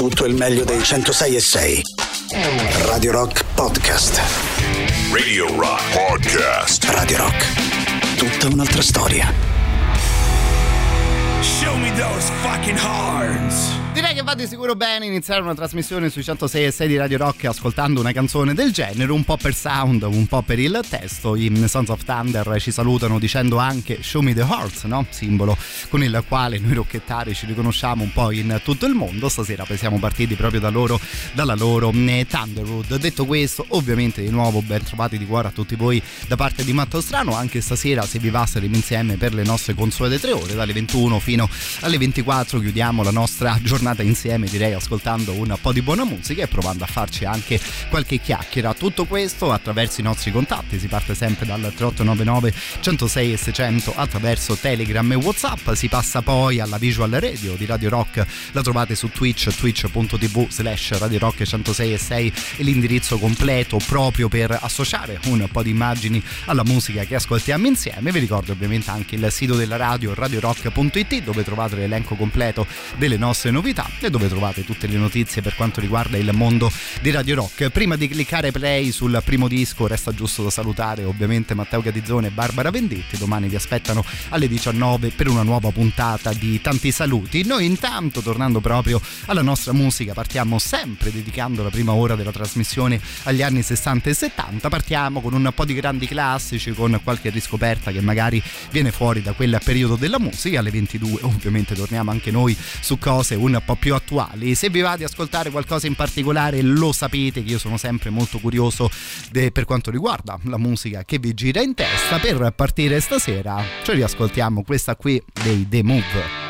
tutto il meglio dei 106 e 6. Radio Rock Podcast. Radio Rock Podcast. Radio Rock. Tutta un'altra storia. Show me those fucking horns. Direi che va di sicuro bene iniziare una trasmissione sui 106 e 6 di Radio Rock ascoltando una canzone del genere, un po' per sound, un po' per il testo. I Sons of Thunder ci salutano dicendo anche Show me the hearts, no? simbolo con il quale noi rocchettari ci riconosciamo un po' in tutto il mondo. Stasera poi siamo partiti proprio da loro, dalla loro eh, Thunderwood. Detto questo, ovviamente di nuovo ben trovati di cuore a tutti voi da parte di Matto Strano. Anche stasera, se vi va, saremo insieme per le nostre consuete tre ore, dalle 21 fino alle 24. Chiudiamo la nostra giornata giornata insieme direi ascoltando un po' di buona musica e provando a farci anche qualche chiacchiera. Tutto questo attraverso i nostri contatti si parte sempre dal 3899 106 e 600 attraverso Telegram e Whatsapp si passa poi alla visual radio di Radio Rock la trovate su Twitch twitch.tv slash Radio Rock 106 e 6 e l'indirizzo completo proprio per associare un po' di immagini alla musica che ascoltiamo insieme. Vi ricordo ovviamente anche il sito della radio radiorock.it dove trovate l'elenco completo delle nostre novità novità e dove trovate tutte le notizie per quanto riguarda il mondo di Radio Rock. Prima di cliccare play sul primo disco resta giusto da salutare ovviamente Matteo Gadizzone e Barbara Vendetti, domani vi aspettano alle 19 per una nuova puntata di tanti saluti. Noi intanto tornando proprio alla nostra musica partiamo sempre dedicando la prima ora della trasmissione agli anni 60 e 70, partiamo con un po' di grandi classici, con qualche riscoperta che magari viene fuori da quel periodo della musica, alle 22 ovviamente torniamo anche noi su cose un po' più attuali. Se vi va di ascoltare qualcosa in particolare, lo sapete che io sono sempre molto curioso de, per quanto riguarda la musica che vi gira in testa. Per partire stasera, ci riascoltiamo questa qui dei The Move.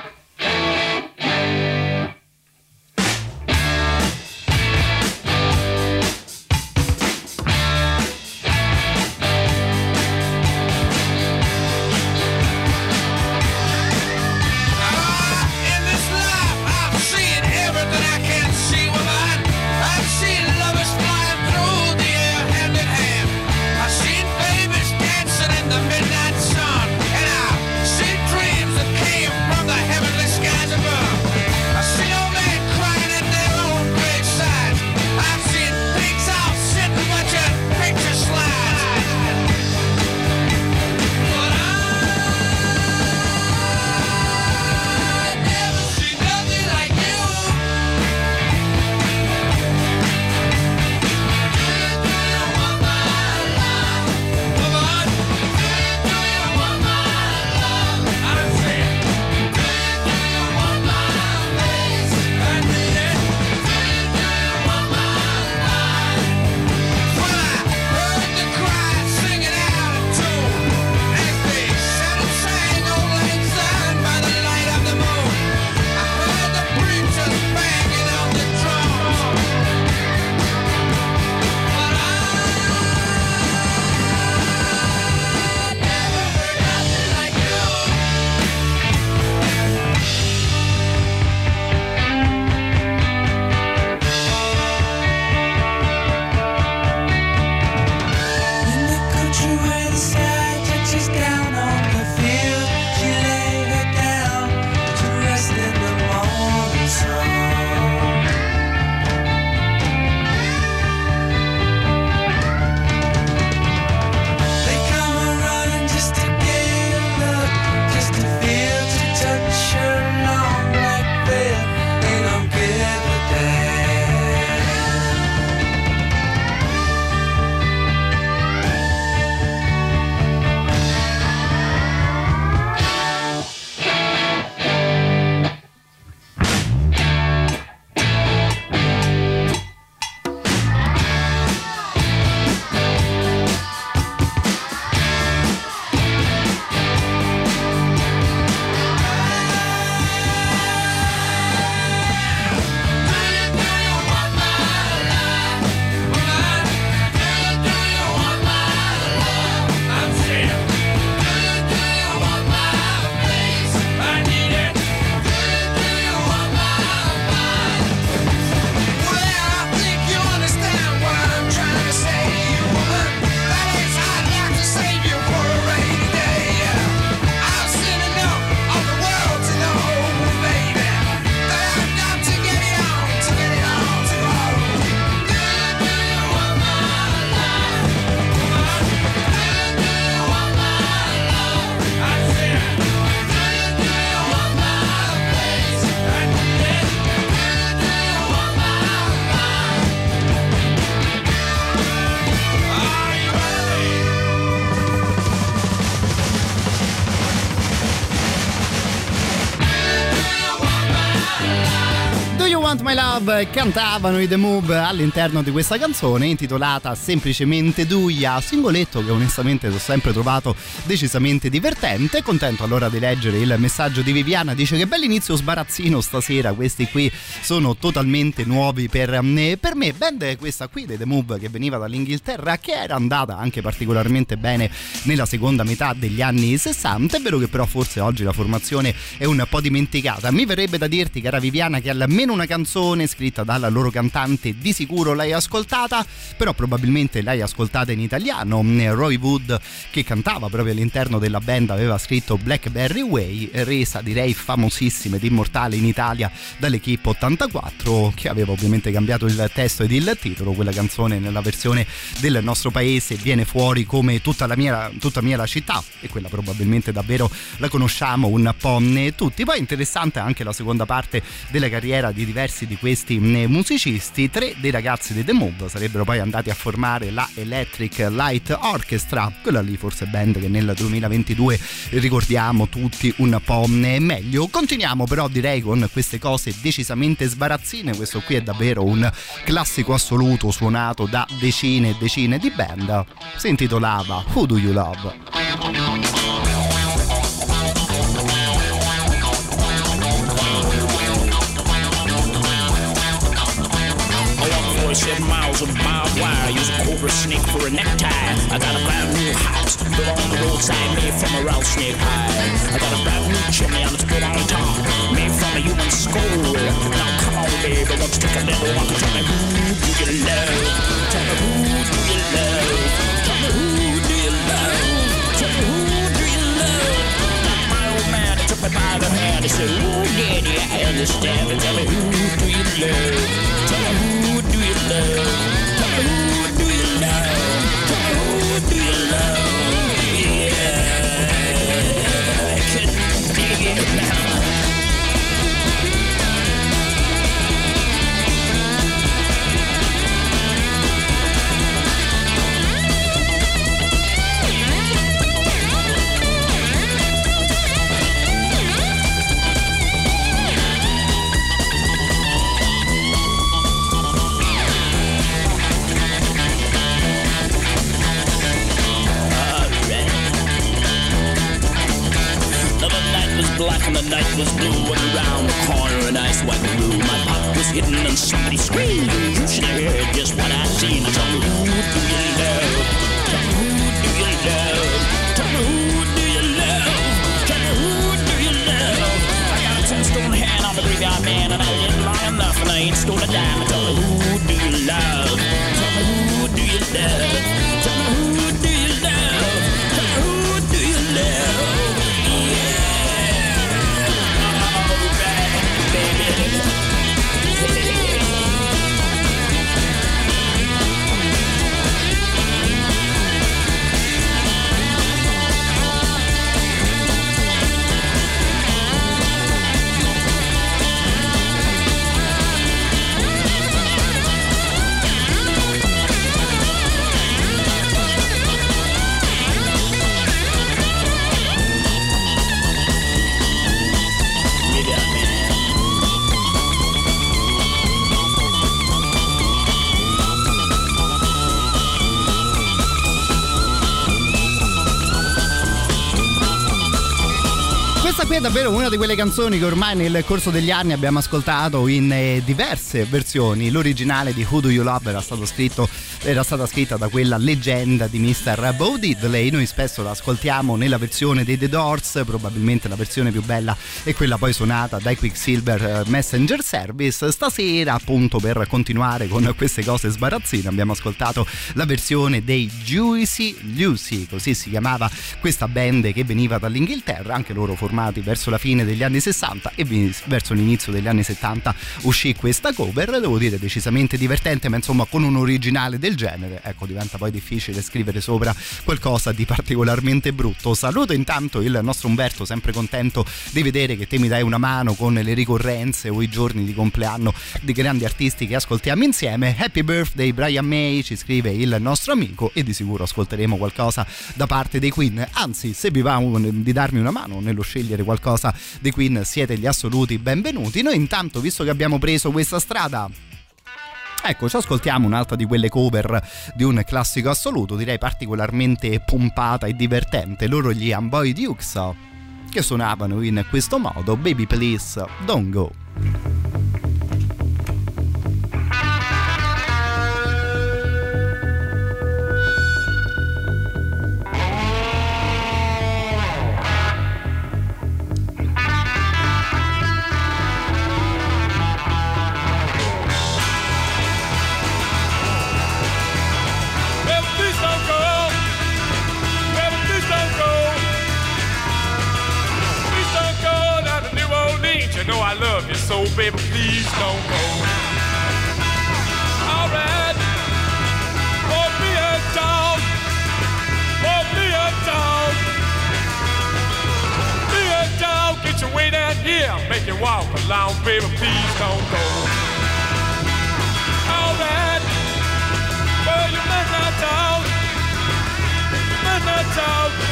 Love cantavano i The Move all'interno di questa canzone intitolata semplicemente Duia, singoletto che onestamente ho sempre trovato decisamente divertente. Contento allora di leggere il messaggio di Viviana, dice che bell'inizio sbarazzino stasera, questi qui sono totalmente nuovi per me. Per me, band questa qui dei The Move che veniva dall'Inghilterra, che era andata anche particolarmente bene nella seconda metà degli anni 60, è vero che però forse oggi la formazione è un po' dimenticata. Mi verrebbe da dirti, cara Viviana, che almeno una canzone scritta dalla loro cantante di sicuro l'hai ascoltata, però probabilmente l'hai ascoltata in italiano. Roy Wood che cantava proprio all'interno della band aveva scritto Blackberry Way, resa direi famosissima ed immortale in Italia dall'Equipe 84 che aveva ovviamente cambiato il testo ed il titolo, quella canzone nella versione del nostro paese viene fuori come tutta la mia, tutta mia la città e quella probabilmente davvero la conosciamo un po' tutti. Poi interessante anche la seconda parte della carriera di diversi di questi mm, musicisti. Tre dei ragazzi dei The Move sarebbero poi andati a formare la Electric Light Orchestra, quella lì forse band che nel 2022 ricordiamo tutti un po' mm, meglio. Continuiamo però direi con queste cose decisamente sbarazzine, questo qui è davvero un classico assoluto suonato da decine e decine di band. Si intitolava Who Do You Love? 47 miles of barbed wire. Use a cobra snake for a necktie. I got a brand new house built on the roadside, made from a rattlesnake hide. I got a brand new chimney and it's built on top, made from a human skull. Now come on, baby, let's take a little walk. Tell me who do you love? Tell me who do you love? Tell me who do you love? Tell me who do you love? Now my old man he took me by the hand. He said, Ooh, daddy, I understand. Tell me who do you love? Tell me who love? Tell me who do you love? Who do you black and the night was blue And around the corner an ice white room My pop was hidden and somebody screamed You should have heard just what I seen Tell me who do you love? Tell me who do you love? Tell me who do you love? Tell me who do you love? I got a tombstone hand on the graveyard man And I lived long enough and I ain't stole a dime Tell me who do you love? Tell me who do you love? Qui è davvero una di quelle canzoni che ormai nel corso degli anni abbiamo ascoltato in eh, diverse versioni. L'originale di Who Do You Love era stato scritto era stata scritta da quella leggenda di Mr. Bo Diddley. Noi spesso la ascoltiamo nella versione dei The Doors, probabilmente la versione più bella è quella poi suonata dai Quicksilver eh, Messenger Service. Stasera, appunto, per continuare con queste cose sbarazzine, abbiamo ascoltato la versione dei Juicy Lucy, così si chiamava questa band che veniva dall'Inghilterra, anche loro formati verso la fine degli anni 60 e verso l'inizio degli anni 70 uscì questa cover, devo dire decisamente divertente, ma insomma con un originale del del genere, ecco diventa poi difficile scrivere sopra qualcosa di particolarmente brutto. Saluto intanto il nostro Umberto, sempre contento di vedere che te mi dai una mano con le ricorrenze o i giorni di compleanno di grandi artisti che ascoltiamo insieme. Happy birthday Brian May, ci scrive il nostro amico e di sicuro ascolteremo qualcosa da parte dei Queen. Anzi, se vi va di darmi una mano nello scegliere qualcosa dei Queen, siete gli assoluti benvenuti. Noi intanto, visto che abbiamo preso questa strada, Ecco, ci ascoltiamo un'altra di quelle cover di un classico assoluto, direi particolarmente pompata e divertente. Loro gli Amboy Dukes che suonavano in questo modo Baby Please Don't Go. So baby, please don't go. Alright, a dog, a dog, me a dog, get your way down here, make you walk along, baby, please don't go. Alright, for you must not talk, you must not talk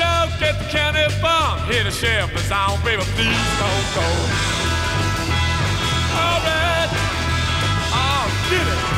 joke get the county bomb. Hear the sheriff is on, baby, please don't go. All right, oh, get it.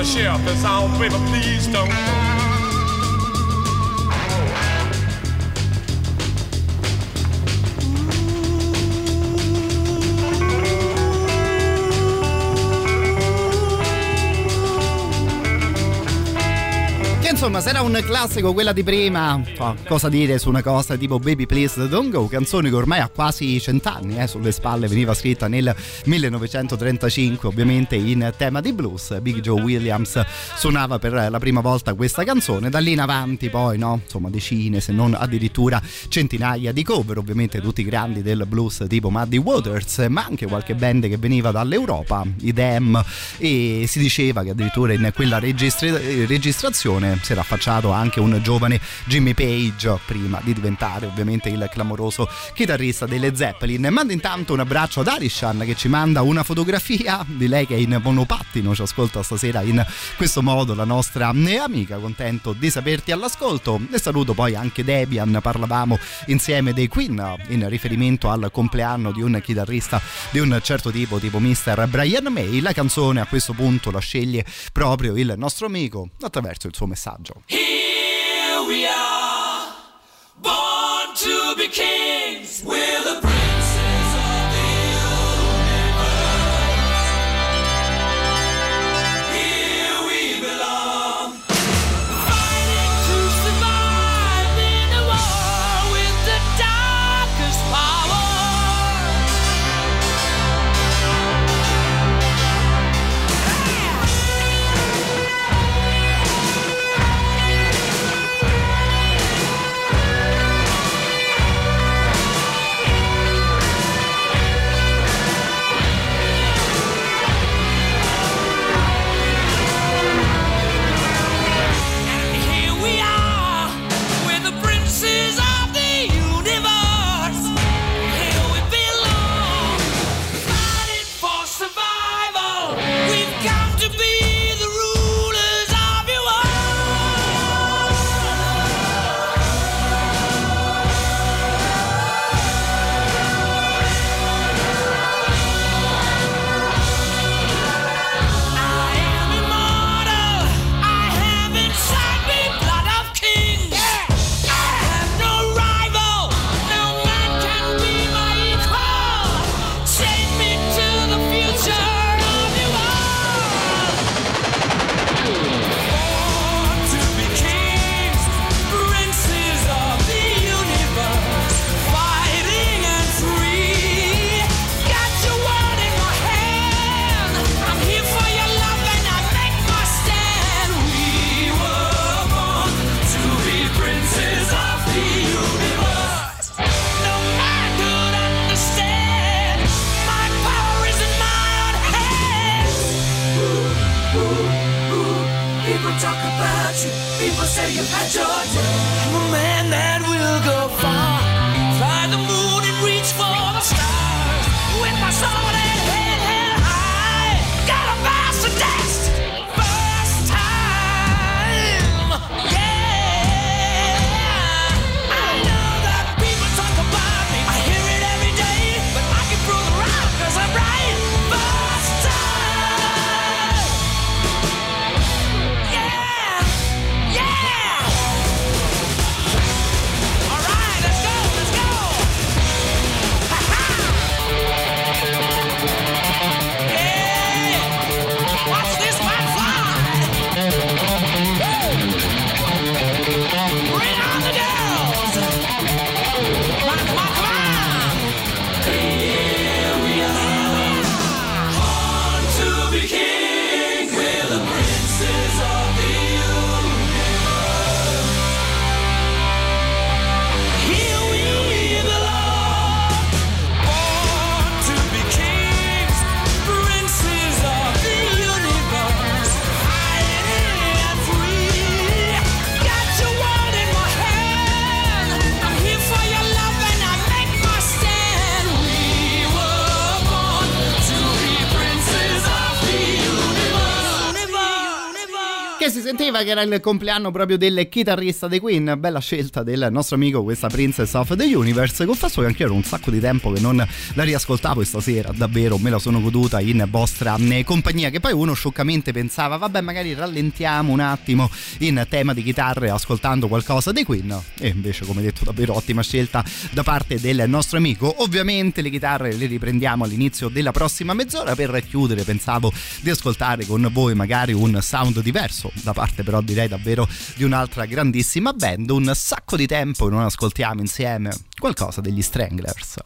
the sheriff is all, baby, please don't. Insomma, era un classico quella di prima, cosa dire su una cosa tipo Baby Please Don't Go, canzone che ormai ha quasi cent'anni, eh, sulle spalle veniva scritta nel 1935, ovviamente in tema di blues. Big Joe Williams suonava per la prima volta questa canzone, da lì in avanti poi, no, insomma, decine, se non addirittura centinaia di cover, ovviamente tutti grandi del blues tipo Muddy Waters, ma anche qualche band che veniva dall'Europa, i Dem, e si diceva che addirittura in quella registra- registrazione si era affacciato anche un giovane Jimmy Page prima di diventare ovviamente il clamoroso chitarrista delle Zeppelin. Mando intanto un abbraccio ad Arishan che ci manda una fotografia di lei che è in monopattino, ci ascolta stasera in questo modo la nostra amica, contento di saperti all'ascolto e saluto poi anche Debian, parlavamo insieme dei Queen in riferimento al compleanno di un chitarrista di un certo tipo, tipo Mr. Brian May, la canzone a questo punto la sceglie proprio il nostro amico attraverso il suo messaggio messaggio. Here we are, born to be kings, sapeva che era il compleanno proprio del chitarrista dei Queen. Bella scelta del nostro amico, questa Princess of the Universe. Confesso che anche io ero un sacco di tempo che non la riascoltavo stasera davvero me la sono goduta in vostra eh, compagnia. Che poi uno scioccamente pensava, vabbè, magari rallentiamo un attimo in tema di chitarre ascoltando qualcosa dei Queen. E invece, come detto, davvero ottima scelta da parte del nostro amico. Ovviamente le chitarre le riprendiamo all'inizio della prossima mezz'ora. Per chiudere, pensavo di ascoltare con voi magari un sound diverso da parte però direi davvero di un'altra grandissima band, un sacco di tempo e non ascoltiamo insieme qualcosa degli Stranglers.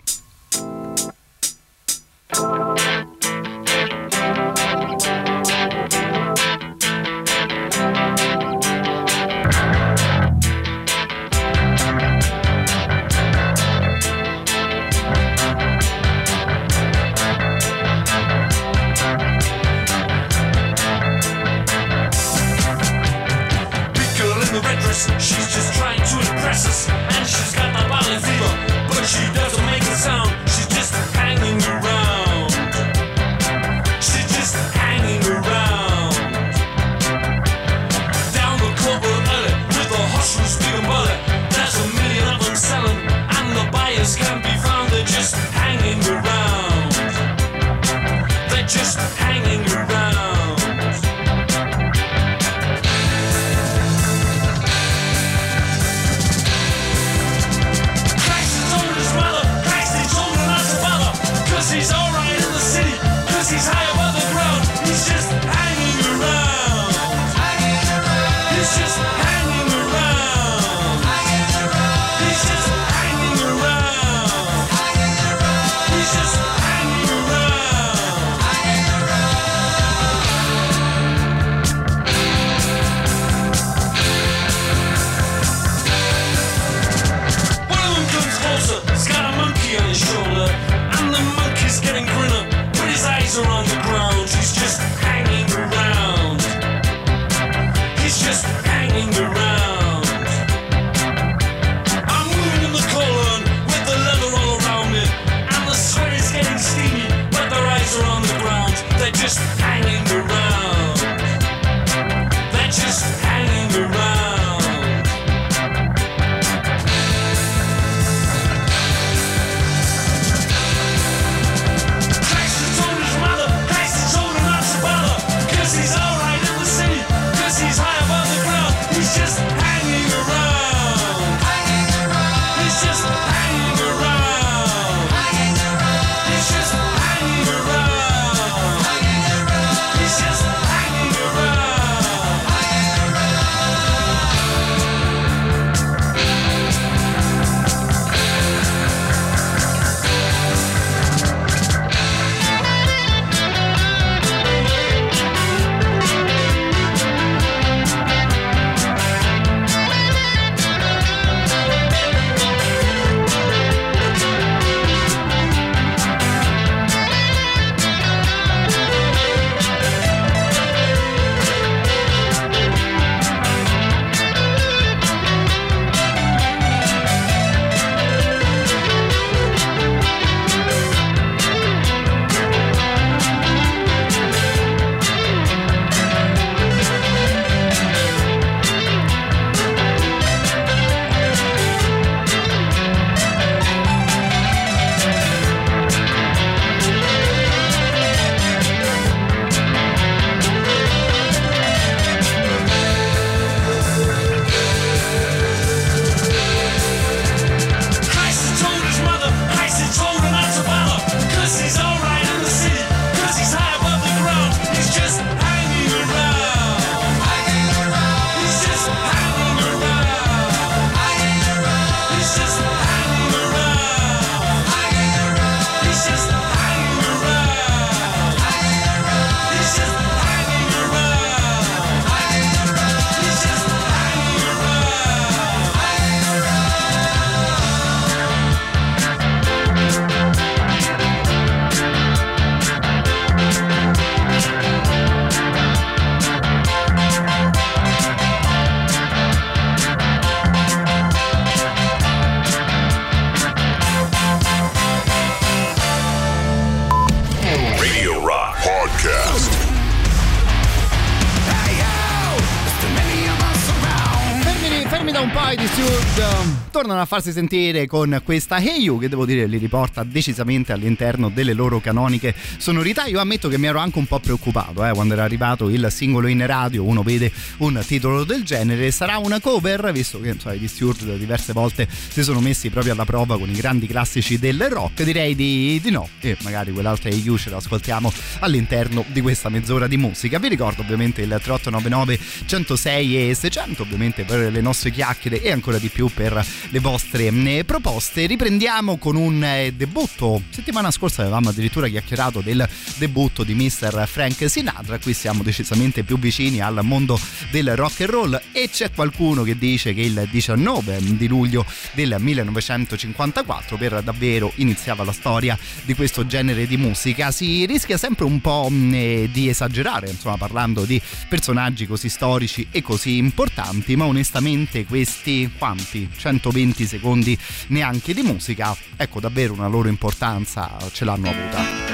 Tornano a farsi sentire con questa Hey You che devo dire li riporta decisamente all'interno delle loro canoniche sonorità. Io ammetto che mi ero anche un po' preoccupato eh, quando era arrivato il singolo in radio, uno vede un titolo del genere, sarà una cover visto che insomma, gli Stewart diverse volte si sono messi proprio alla prova con i grandi classici del rock, direi di, di no e magari quell'altra Hey You ce l'ascoltiamo all'interno di questa mezz'ora di musica. Vi ricordo ovviamente il 3899 106 e 600 ovviamente per le nostre chiacchiere e ancora di più per le vostre mm, proposte. Riprendiamo con un eh, debutto. Settimana scorsa avevamo addirittura chiacchierato del debutto di Mr. Frank Sinatra. Qui siamo decisamente più vicini al mondo del rock and roll e c'è qualcuno che dice che il 19 di luglio del 1954 per davvero iniziava la storia di questo genere di musica. Si rischia sempre un po' mm, eh, di esagerare, insomma, parlando di personaggi così storici e così importanti, ma onestamente questi quanti 120 secondi neanche di musica, ecco davvero una loro importanza ce l'hanno avuta.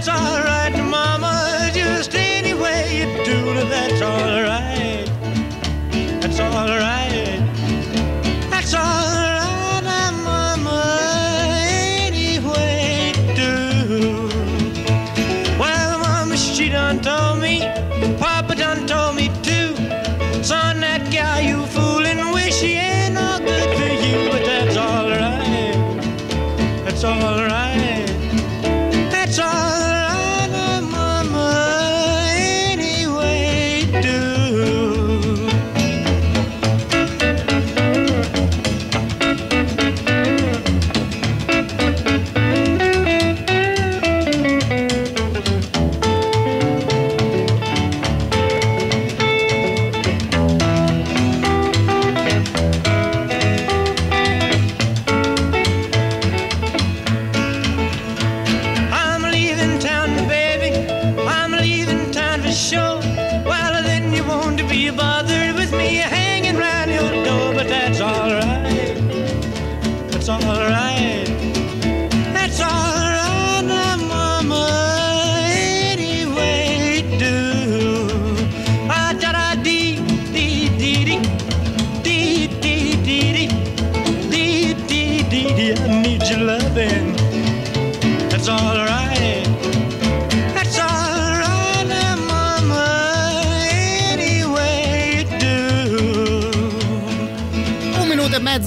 That's alright, Mama. Just any way you do that's alright. That's alright. all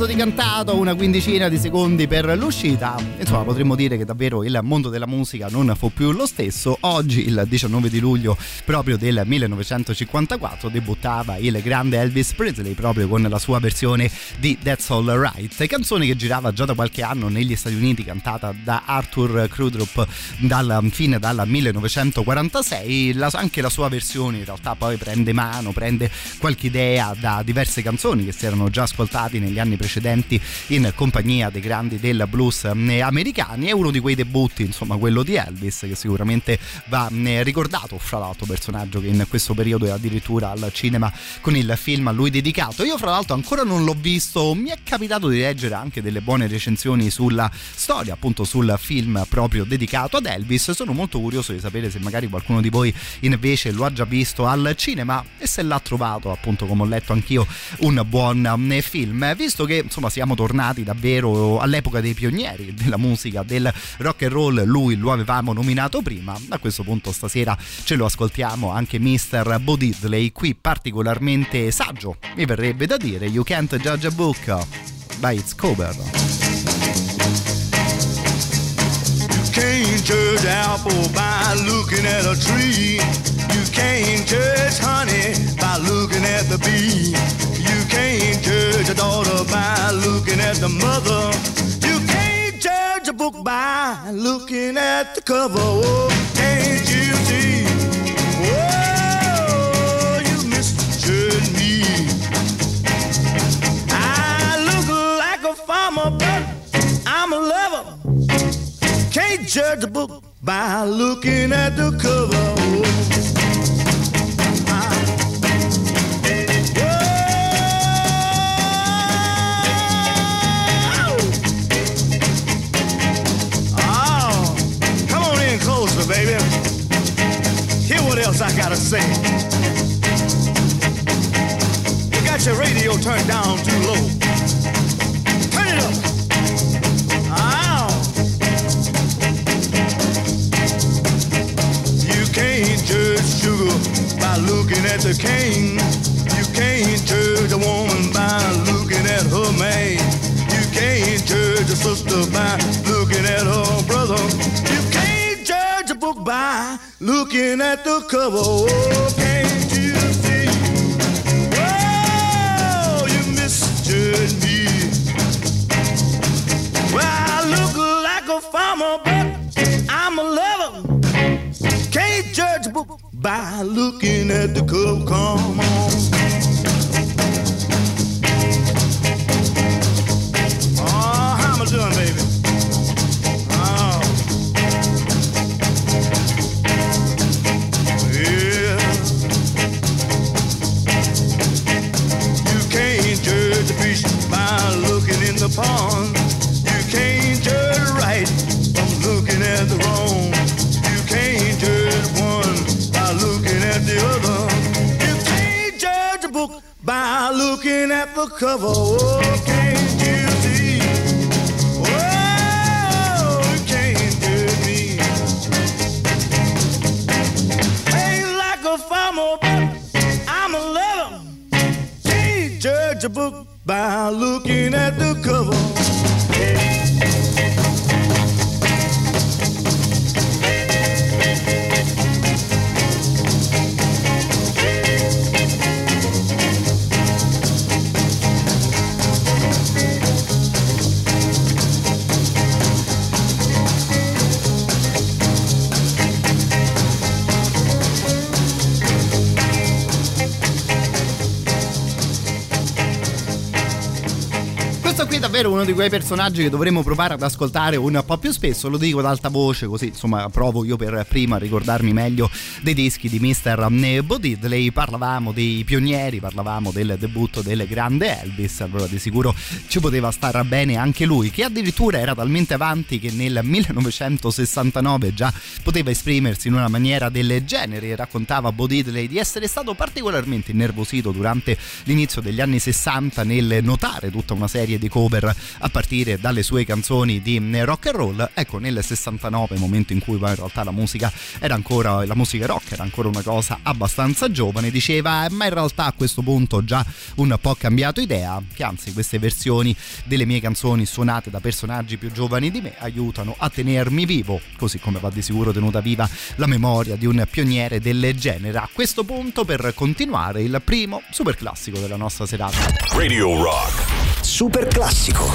di cantato, una quindicina di secondi per l'uscita. Insomma, potremmo dire che davvero il mondo della musica non fu più lo stesso. Oggi, il 19 di luglio proprio del 1954, debuttava il grande Elvis Presley proprio con la sua versione di That's All Right, canzone che girava già da qualche anno negli Stati Uniti, cantata da Arthur Crudup dal fine dal 1946. La- anche la sua versione in realtà poi prende mano, prende qualche idea da diverse canzoni che si erano già ascoltati negli anni precedenti in compagnia dei grandi del blues eh, americani. È uno di quei debutti, insomma, quello di Elvis, che sicuramente va eh, ricordato. Fra l'altro, personaggio che in questo periodo è addirittura al cinema con il film a lui dedicato. Io, fra l'altro, ancora non l'ho visto. Mi è capitato di leggere anche delle buone recensioni sulla storia, appunto sul film proprio dedicato ad Elvis. Sono molto curioso di sapere se magari qualcuno di voi invece lo ha già visto al cinema e se l'ha trovato, appunto, come ho letto anch'io, un buon eh, film. Visto che insomma siamo tornati davvero all'epoca dei pionieri della musica, del rock and roll, lui lo avevamo nominato prima. A questo punto stasera ce lo ascoltiamo anche Mr. Bo Diddley, qui particolarmente saggio, mi verrebbe da dire, You Can't Judge a Book by its cover. can't judge apple by looking at a tree. You can't judge honey by looking at the bee. Judge a daughter by looking at the mother. You can't judge a book by looking at the cover. Oh, can't you see? Oh, you misjudge me. I look like a farmer, but I'm a lover. Can't judge the book by looking at the cover. Oh. Else I gotta say. You got your radio turned down too low. Turn it up. Ow. You can't judge sugar by looking at the cane. You can't judge a woman by looking at her man. You can't judge a sister by looking at her brother. You book by looking at the cover. Oh, can't you see? Oh, you misjudge me. Well, I look like a farmer, but I'm a lover. Can't judge a book by looking at the cover. Come on. Looking at the cover. Oh, can't you see? Oh, can't. Ain't like a farmer, but I'm a lover. Can't judge a book by looking at the cover. Davvero uno di quei personaggi che dovremmo provare ad ascoltare un po' più spesso, lo dico ad alta voce così insomma provo io per prima a ricordarmi meglio dei dischi di Mr. Bo Diddley, parlavamo dei pionieri, parlavamo del debutto del grande Elvis, allora di sicuro ci poteva stare bene anche lui che addirittura era talmente avanti che nel 1969 già poteva esprimersi in una maniera del genere, raccontava Bo Diddley di essere stato particolarmente innervosito durante l'inizio degli anni 60 nel notare tutta una serie di cover a partire dalle sue canzoni di rock and roll. Ecco, nel 69, momento in cui in realtà la musica era ancora la musica rock era ancora una cosa abbastanza giovane, diceva "Ma in realtà a questo punto già un po' cambiato idea, che anzi queste versioni delle mie canzoni suonate da personaggi più giovani di me aiutano a tenermi vivo, così come va di sicuro tenuta viva la memoria di un pioniere del genere. A questo punto per continuare il primo super classico della nostra serata. Radio Rock. Super classico.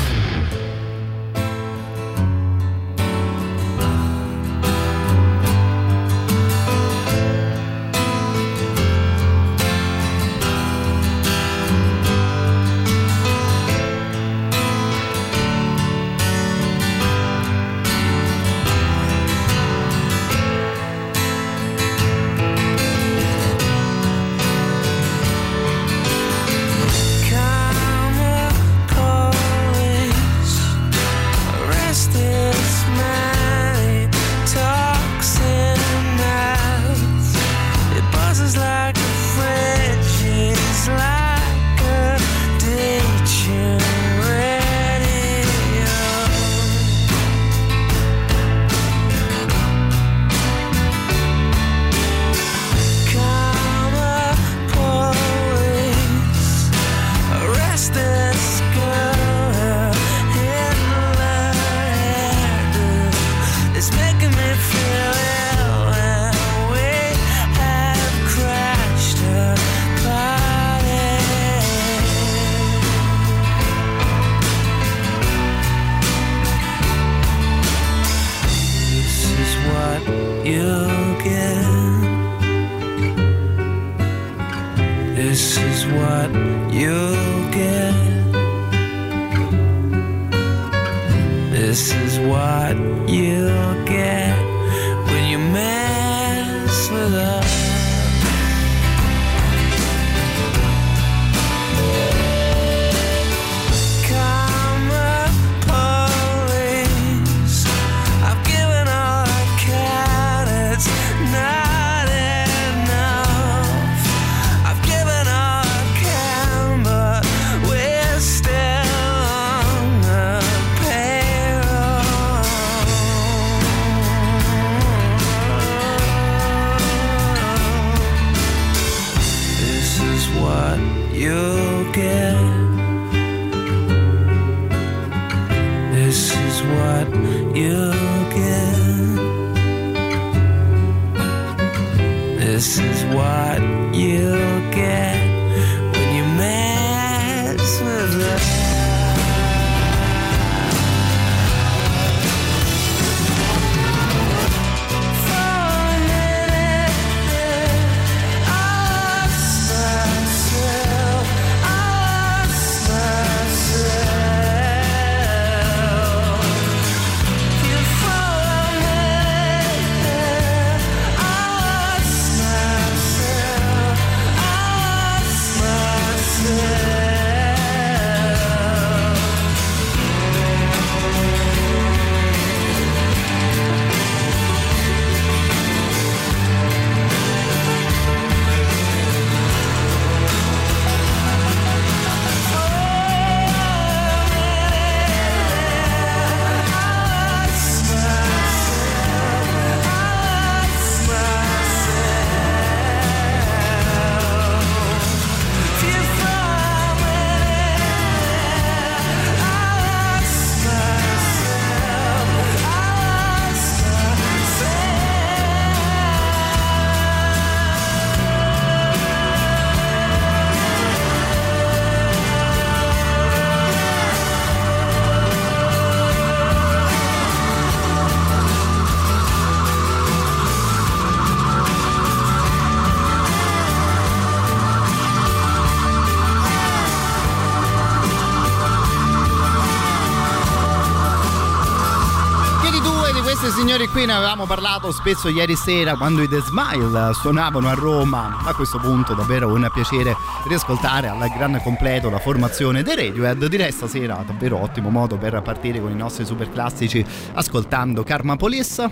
Signori qui ne avevamo parlato spesso ieri sera quando i The Smile suonavano a Roma a questo punto davvero un piacere riascoltare al gran completo la formazione dei Radiohead direi stasera davvero ottimo modo per partire con i nostri super classici ascoltando Karma Police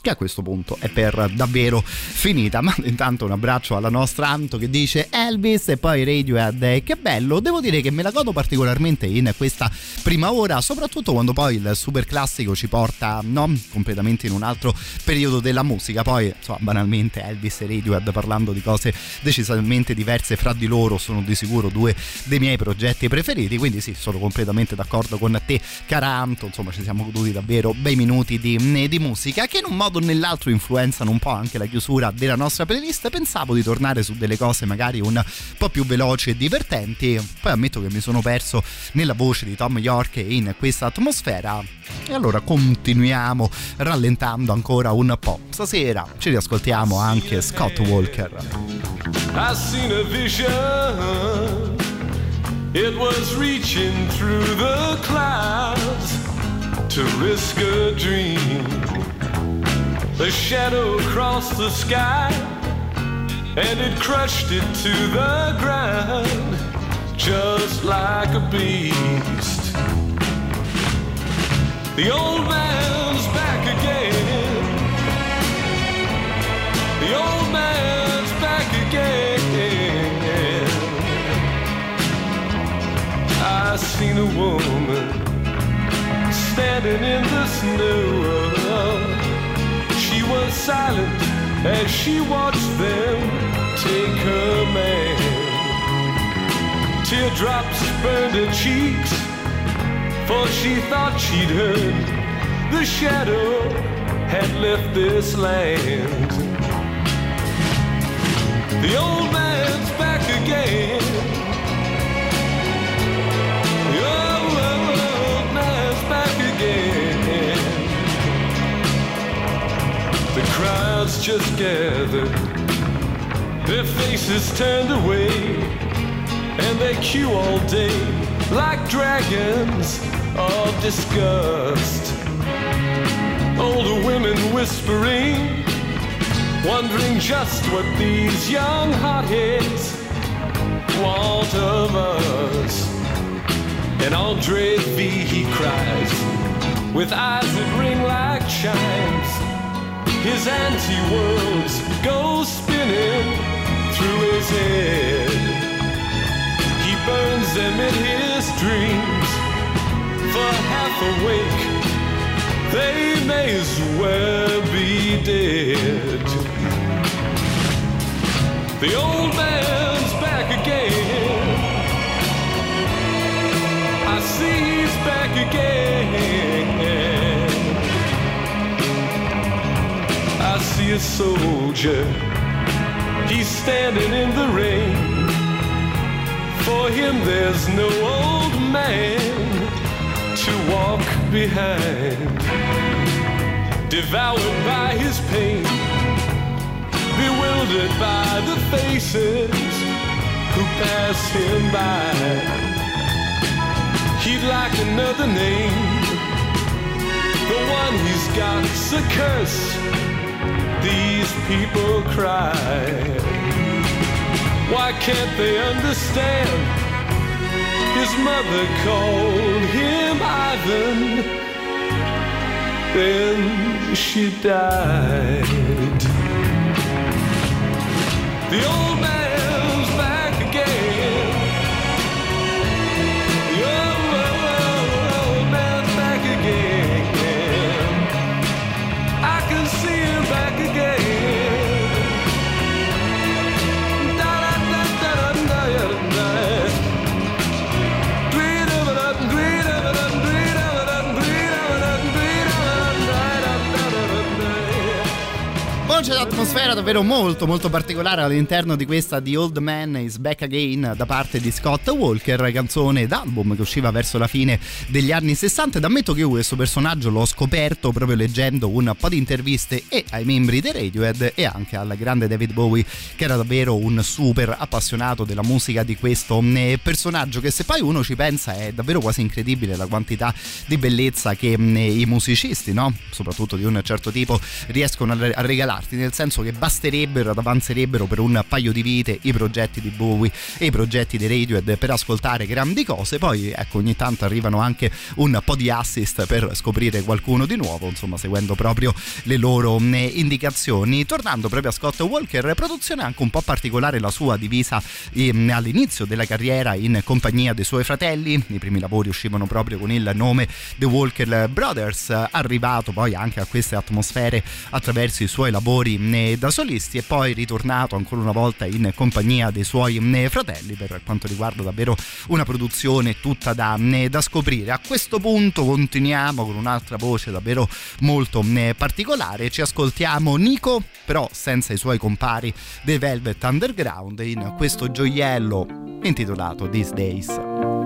che a questo punto è per davvero finita. Ma intanto un abbraccio alla nostra Anto che dice Elvis e poi Radiohead. Che bello, devo dire che me la godo particolarmente in questa prima ora, soprattutto quando poi il super classico ci porta no, completamente in un altro periodo della musica. Poi, insomma, banalmente Elvis e Radiohead parlando di cose decisamente diverse fra di loro sono di sicuro due dei miei progetti preferiti. Quindi sì, sono completamente d'accordo con te, cara Anto. Insomma, ci siamo goduti davvero bei minuti di, di musica che in un modo o nell'altro influenzano un po' anche la chiusura della nostra playlist. Pensavo di tornare su delle cose magari un po' più veloci e divertenti. Poi ammetto che mi sono perso nella voce di Tom York e in questa atmosfera. E allora continuiamo rallentando ancora un po'. Stasera ci riascoltiamo anche Scott Walker. I seen a vision. It was reaching through the clouds to risk a dream. The shadow crossed the sky and it crushed it to the ground just like a beast. The old man's back again. The old man's back again. I seen a woman standing in the snow She was silent as she watched them take her man. Teardrops burned her cheeks, for she thought she'd heard the shadow had left this land. The old man's back again. The old man's back again. The crowds just gathered, their faces turned away, and they queue all day like dragons of disgust. Older women whispering, wondering just what these young hotheads want of us. And Andre V, he cries, with eyes that ring like chimes his anti-worlds go spinning through his head. He burns them in his dreams half awake. They may as well be dead. The old man's back again. I see he's back again. I see a soldier. He's standing in the rain. For him, there's no old man to walk behind. Devoured by his pain, bewildered by the faces who pass him by. He'd like another name. The one he's got's a curse. These people cry. Why can't they understand? His mother called him Ivan. Then she died. The old man's dwee-da-ba-da-da-da-da. Voce d'atmosfera davvero molto molto particolare all'interno di questa The Old Man is Back Again da parte di Scott Walker, canzone d'album che usciva verso la fine degli anni 60 ed ammetto che io questo personaggio l'ho scoperto proprio leggendo un po' di interviste e ai membri dei Radiohead e anche al grande David Bowie che era davvero un super appassionato della musica di questo eh, personaggio che se poi uno ci pensa è davvero quasi incredibile la quantità di bellezza che eh, i musicisti, no? soprattutto di un certo tipo, riescono a a regalarti, nel senso che basterebbero, avanzerebbero per un paio di vite i progetti di Bowie e i progetti dei Radiohead per ascoltare grandi cose, poi ecco ogni tanto arrivano anche un po' di assist per scoprire qualcuno di nuovo, insomma seguendo proprio le loro eh, indicazioni. Tornando proprio a Scott Walker, produzione anche un po' particolare la sua divisa ehm, all'inizio della carriera in compagnia dei suoi fratelli, i primi lavori uscivano proprio con il nome The Walker Brothers, arrivato poi anche a queste atmosfere attraverso i suoi lavori eh, da solisti e poi ritornato ancora una volta in compagnia dei suoi fratelli per quanto riguarda davvero una produzione tutta da, da scoprire. A questo punto continuiamo con un'altra voce davvero molto particolare, ci ascoltiamo Nico però senza i suoi compari dei Velvet Underground in questo gioiello intitolato These Days.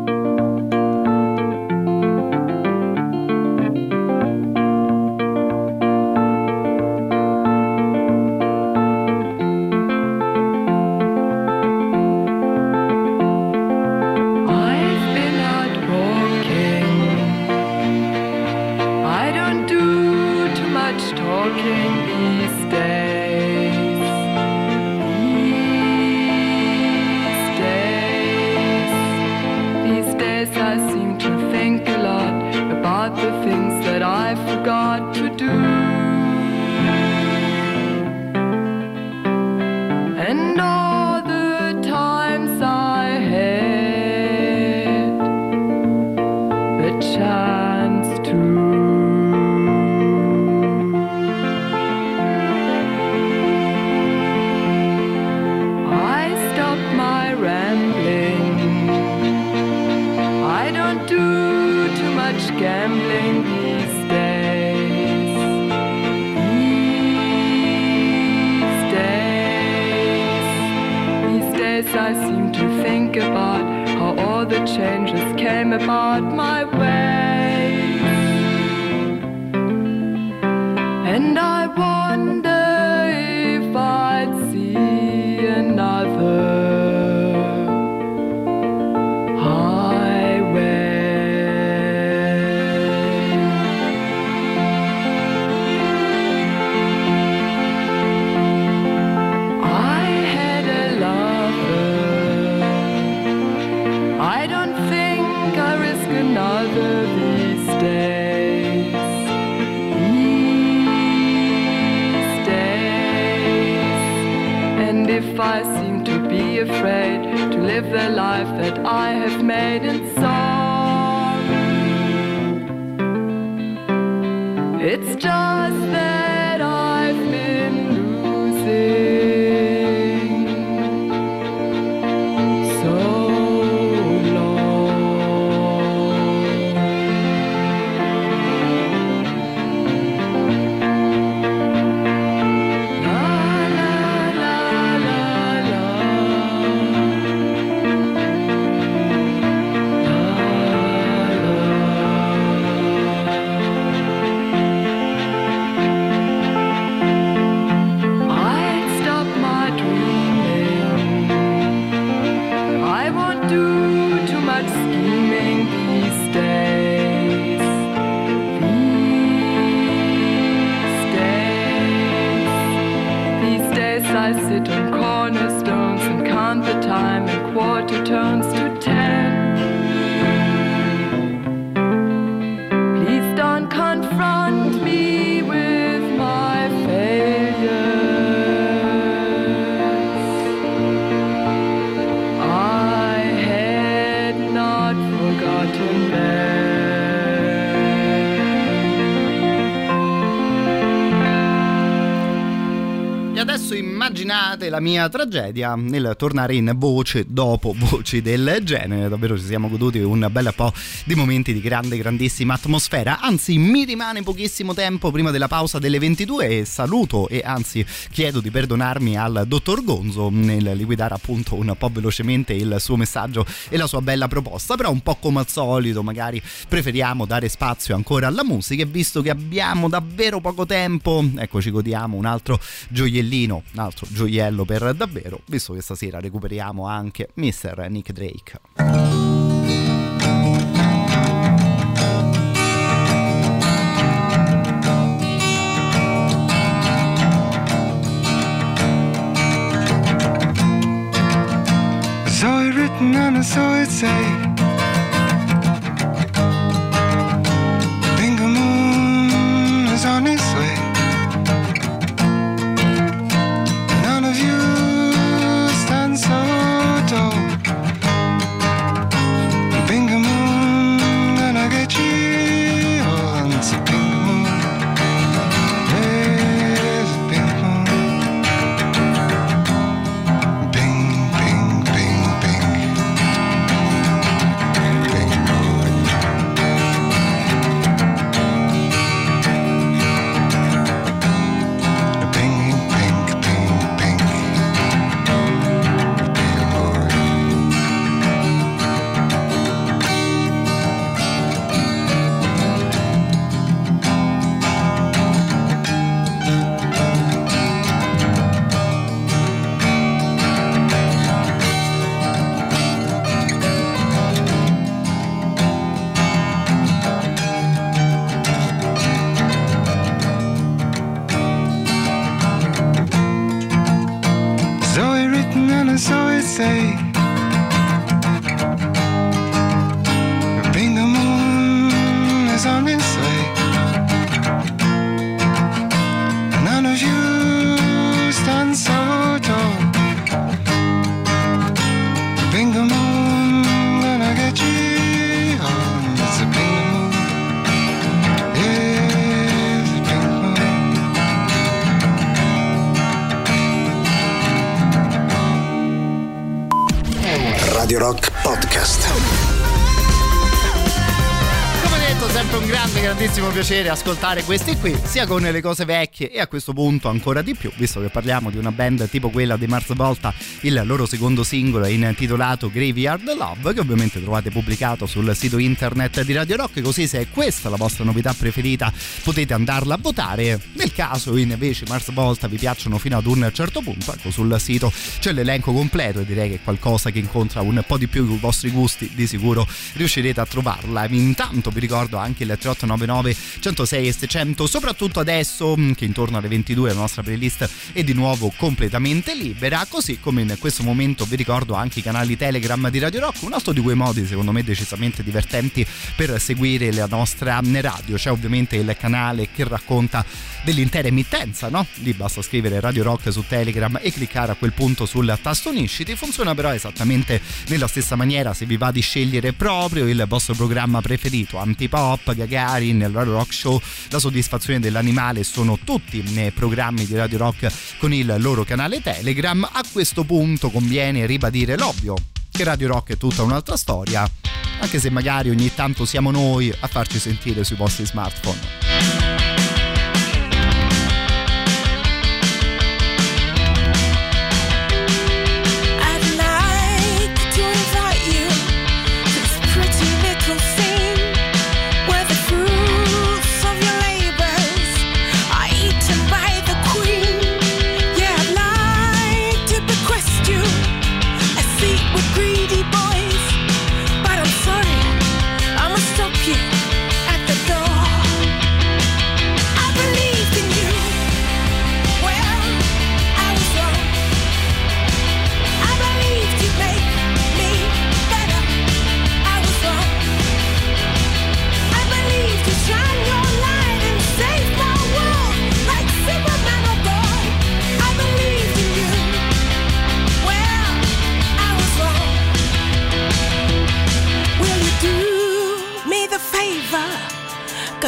Immaginate la mia tragedia nel tornare in voce dopo voci del genere. Davvero ci siamo goduti un bel po' di momenti di grande, grandissima atmosfera. Anzi, mi rimane pochissimo tempo prima della pausa delle 22 e saluto e anzi chiedo di perdonarmi al dottor Gonzo nel liquidare appunto un po' velocemente il suo messaggio e la sua bella proposta. Però un po' come al solito, magari preferiamo dare spazio ancora alla musica e visto che abbiamo davvero poco tempo, ecco ci godiamo un altro gioiellino, un altro gioiello per davvero, visto che stasera recuperiamo anche Mr. Nick Drake. I saw it piacere ascoltare questi qui, sia con le cose vecchie e a questo punto ancora di più, visto che parliamo di una band tipo quella di Mars Volta, il loro secondo singolo è intitolato Graveyard Love, che ovviamente trovate pubblicato sul sito internet di Radio Rock, così se è questa la vostra novità preferita potete andarla a votare. Nel caso invece Mars Volta vi piacciono fino ad un certo punto, ecco sul sito c'è l'elenco completo e direi che è qualcosa che incontra un po' di più i vostri gusti, di sicuro riuscirete a trovarla. Intanto vi ricordo anche il 3899 106 e 600, soprattutto adesso che intorno alle 22 la nostra playlist è di nuovo completamente libera, così come in questo momento vi ricordo anche i canali Telegram di Radio Rock, un altro di quei modi secondo me decisamente divertenti per seguire la nostra radio. C'è ovviamente il canale che racconta dell'intera emittenza, no? Lì basta scrivere Radio Rock su Telegram e cliccare a quel punto sul tasto unisciti. Funziona però esattamente nella stessa maniera se vi va di scegliere proprio il vostro programma preferito, Antipop, Gagarin, il Radio Rock Show, La soddisfazione dell'animale sono tutti nei programmi di Radio Rock con il loro canale Telegram. A questo punto conviene ribadire l'ovvio che Radio Rock è tutta un'altra storia, anche se magari ogni tanto siamo noi a farci sentire sui vostri smartphone.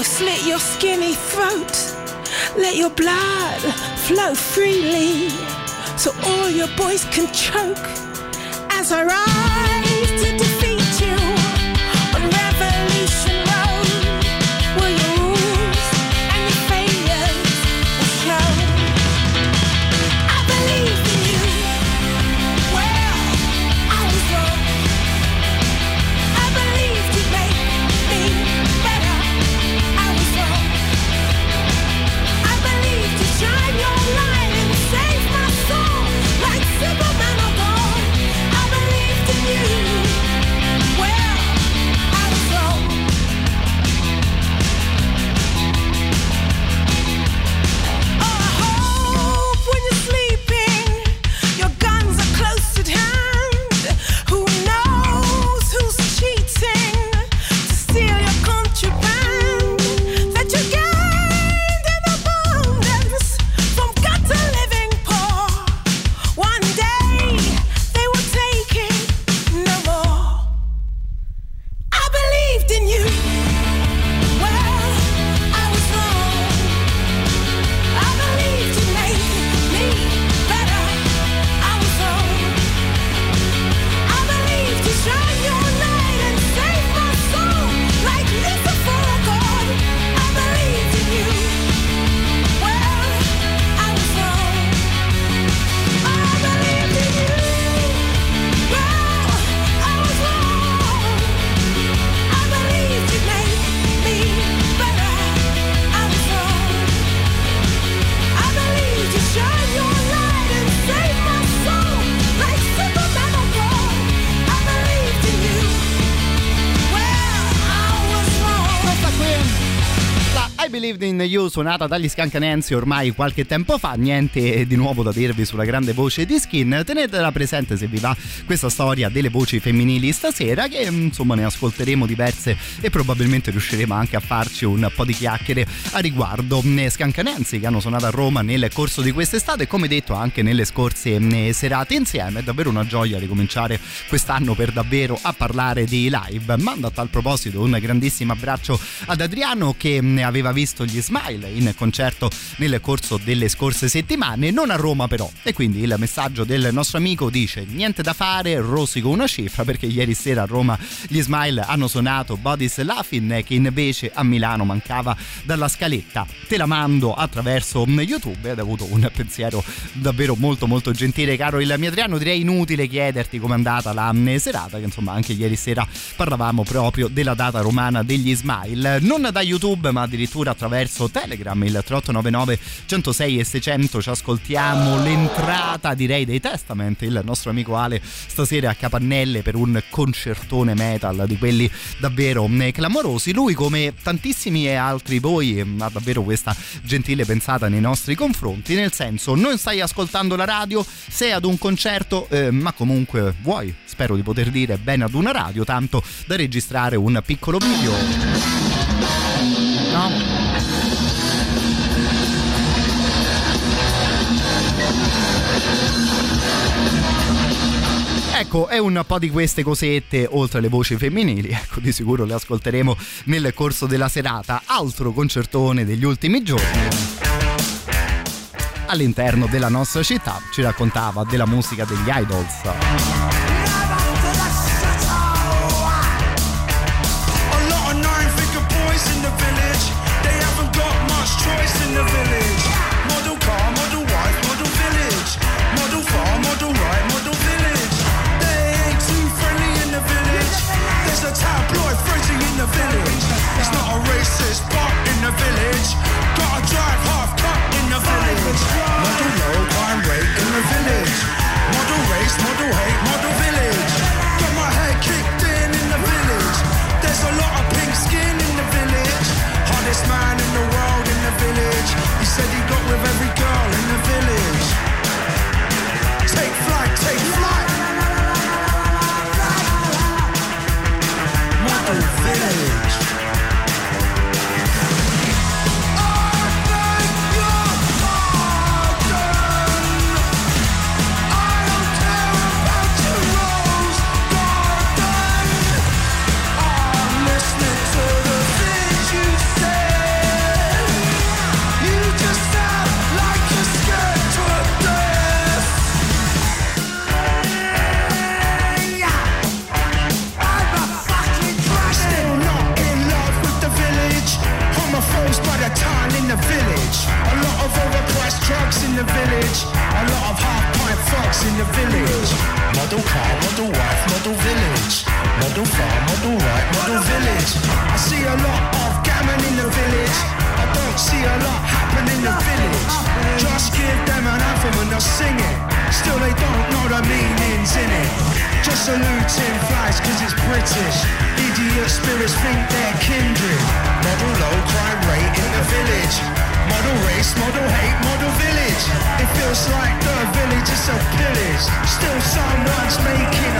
Slit your skinny throat. Let your blood flow freely so all your boys can choke as I rise suonata dagli Scancanensi ormai qualche tempo fa, niente di nuovo da dirvi sulla grande voce di Skin, tenetela presente se vi va questa storia delle voci femminili stasera che insomma ne ascolteremo diverse e probabilmente riusciremo anche a farci un po' di chiacchiere a riguardo. Eh, Scancanensi che hanno suonato a Roma nel corso di quest'estate come detto anche nelle scorse eh, serate insieme, è davvero una gioia ricominciare quest'anno per davvero a parlare di live. Mando a tal proposito un grandissimo abbraccio ad Adriano che aveva visto gli Smile in concerto nel corso delle scorse settimane, non a Roma però. E quindi il messaggio del nostro amico dice niente da fare, rosico una cifra perché ieri sera a Roma gli Smile hanno suonato Bodies Laughing che invece a Milano mancava dalla scaletta. Te la mando attraverso YouTube ed ho avuto un pensiero davvero molto molto gentile caro il mio Adriano, direi inutile chiederti com'è andata la serata che insomma anche ieri sera parlavamo proprio della data romana degli Smile, non da YouTube ma addirittura attraverso Telegram il 3899 106 e 600 ci ascoltiamo l'entrata direi dei Testament. Il nostro amico Ale stasera a Capannelle per un concertone metal di quelli davvero eh, clamorosi. Lui come tantissimi e altri voi eh, ha davvero questa gentile pensata nei nostri confronti nel senso non stai ascoltando la radio sei ad un concerto eh, ma comunque vuoi spero di poter dire bene ad una radio tanto da registrare un piccolo video. No Ecco, è un po' di queste cosette, oltre alle voci femminili, ecco, di sicuro le ascolteremo nel corso della serata. Altro concertone degli ultimi giorni. All'interno della nostra città ci raccontava della musica degli idols. Village. A lot of half pint fucks in the village. Model car, model wife, model village. Model farm, model right, model village. I see a lot of gammon in the village. I don't see a lot happen in the village. Just give them an anthem and they'll sing it. Still they don't know the meanings in it. Just saluting flies cause it's British. Idiot spirits think they're kindred. Model low of pillars. Still someone's making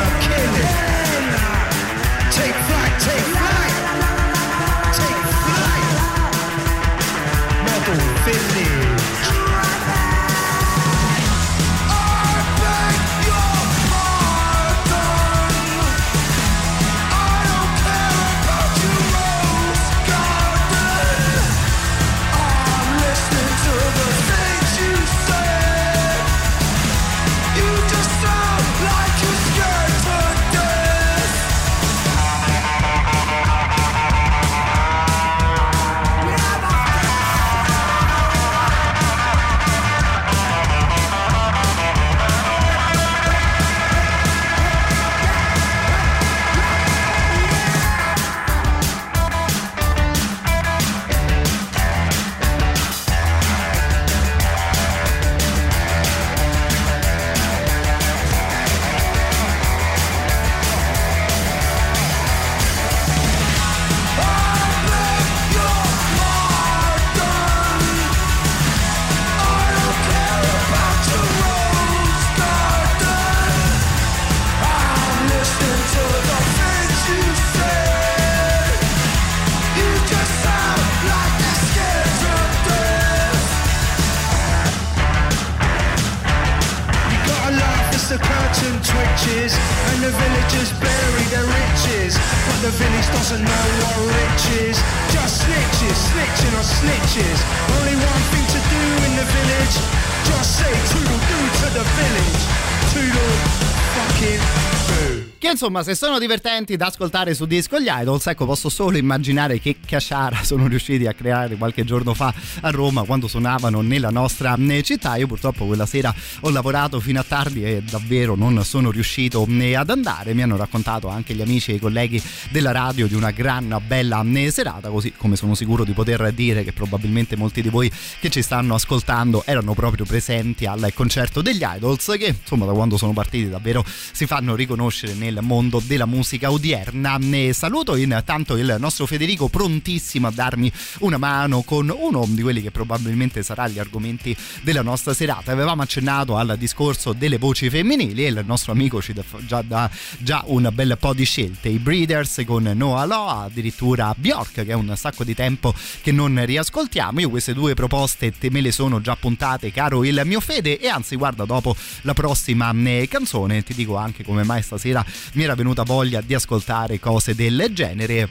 insomma, se sono divertenti da ascoltare su disco gli Idols, ecco, posso solo immaginare che Casciara sono riusciti a creare qualche giorno fa a Roma quando suonavano nella nostra eh, città. Io purtroppo quella sera ho lavorato fino a tardi e davvero non sono riuscito né ad andare. Mi hanno raccontato anche gli amici e i colleghi della radio di una gran bella eh, serata, così come sono sicuro di poter dire che probabilmente molti di voi che ci stanno ascoltando erano proprio presenti al concerto degli Idols, che insomma da quando sono partiti davvero si fanno riconoscere nel mondo della musica odierna. Ne saluto intanto il nostro Federico prontissimo a darmi una mano con uno di quelli che probabilmente sarà gli argomenti della nostra serata. Avevamo accennato al discorso delle voci femminili e il nostro amico ci già, dà già un bel po' di scelte. I Breeders con Noah Law, addirittura Bjork che è un sacco di tempo che non riascoltiamo. Io queste due proposte te me le sono già puntate, caro il mio Fede, e anzi guarda dopo la prossima eh, canzone ti dico anche come mai stasera mi era venuta voglia di ascoltare cose del genere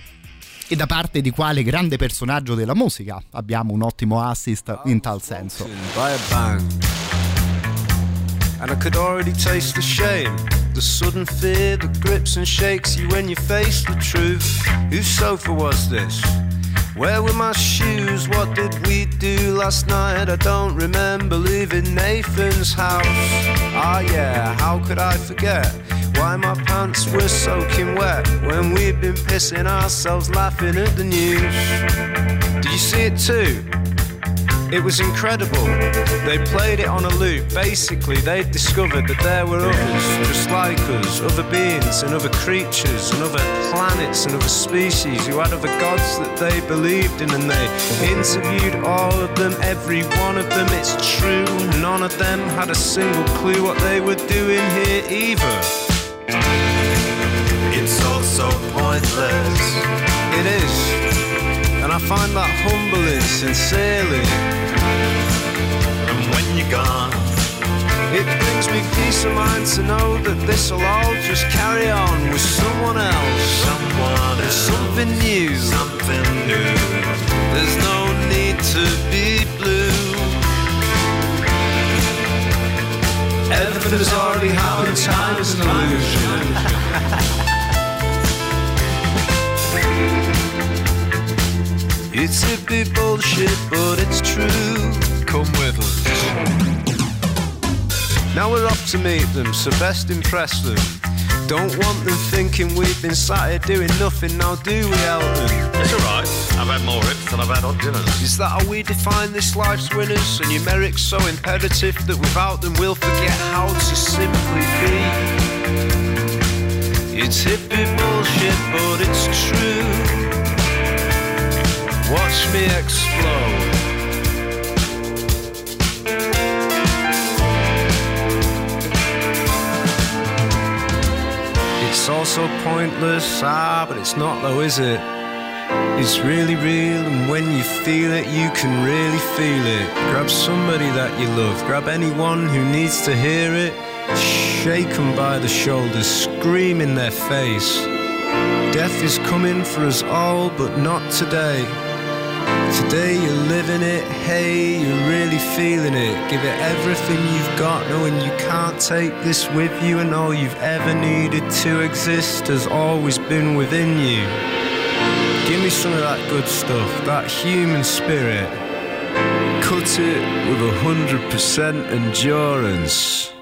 e da parte di quale grande personaggio della musica abbiamo un ottimo assist in tal senso. And I could already taste the shame, the sudden fear that grips and shakes you when you face the truth. Whose sofa was this? Where were my shoes? What did we do last night? I don't remember leaving Nathan's house. Ah, yeah, how could I forget? Why my pants were soaking wet when we'd been pissing ourselves laughing at the news. Did you see it too? It was incredible. They played it on a loop. Basically, they'd discovered that there were others, just like us, other beings and other creatures and other planets and other species who had other gods that they believed in, and they interviewed all of them, every one of them. It's true, none of them had a single clue what they were doing here either. It's all so pointless. It is. And I find that humbling, sincerely. And when you're gone, it brings me peace of mind to know that this'll all just carry on with someone else. Someone else. Something new. Something new. There's no need to be blue. Everything has already happened, time is an illusion. It's hippie bullshit, but it's true. Come with us. Now we're off to meet them, so best impress them. Don't want them thinking we've been sat here doing nothing, now do we, Elton? It's alright. I've had more rips than I've had hot dinners. Is that how we define this life's winners? And numerics so imperative that without them we'll forget how to simply be. It's hippie bullshit, but it's true. Watch me explode. It's all so pointless, ah, but it's not though, is it? It's really real, and when you feel it, you can really feel it. Grab somebody that you love, grab anyone who needs to hear it. Shake them by the shoulders, scream in their face. Death is coming for us all, but not today. Today you're living it, hey, you're really feeling it. Give it everything you've got, knowing you can't take this with you, and all you've ever needed to exist has always been within you. Give me some of that good stuff, that human spirit. Cut it with a hundred percent endurance.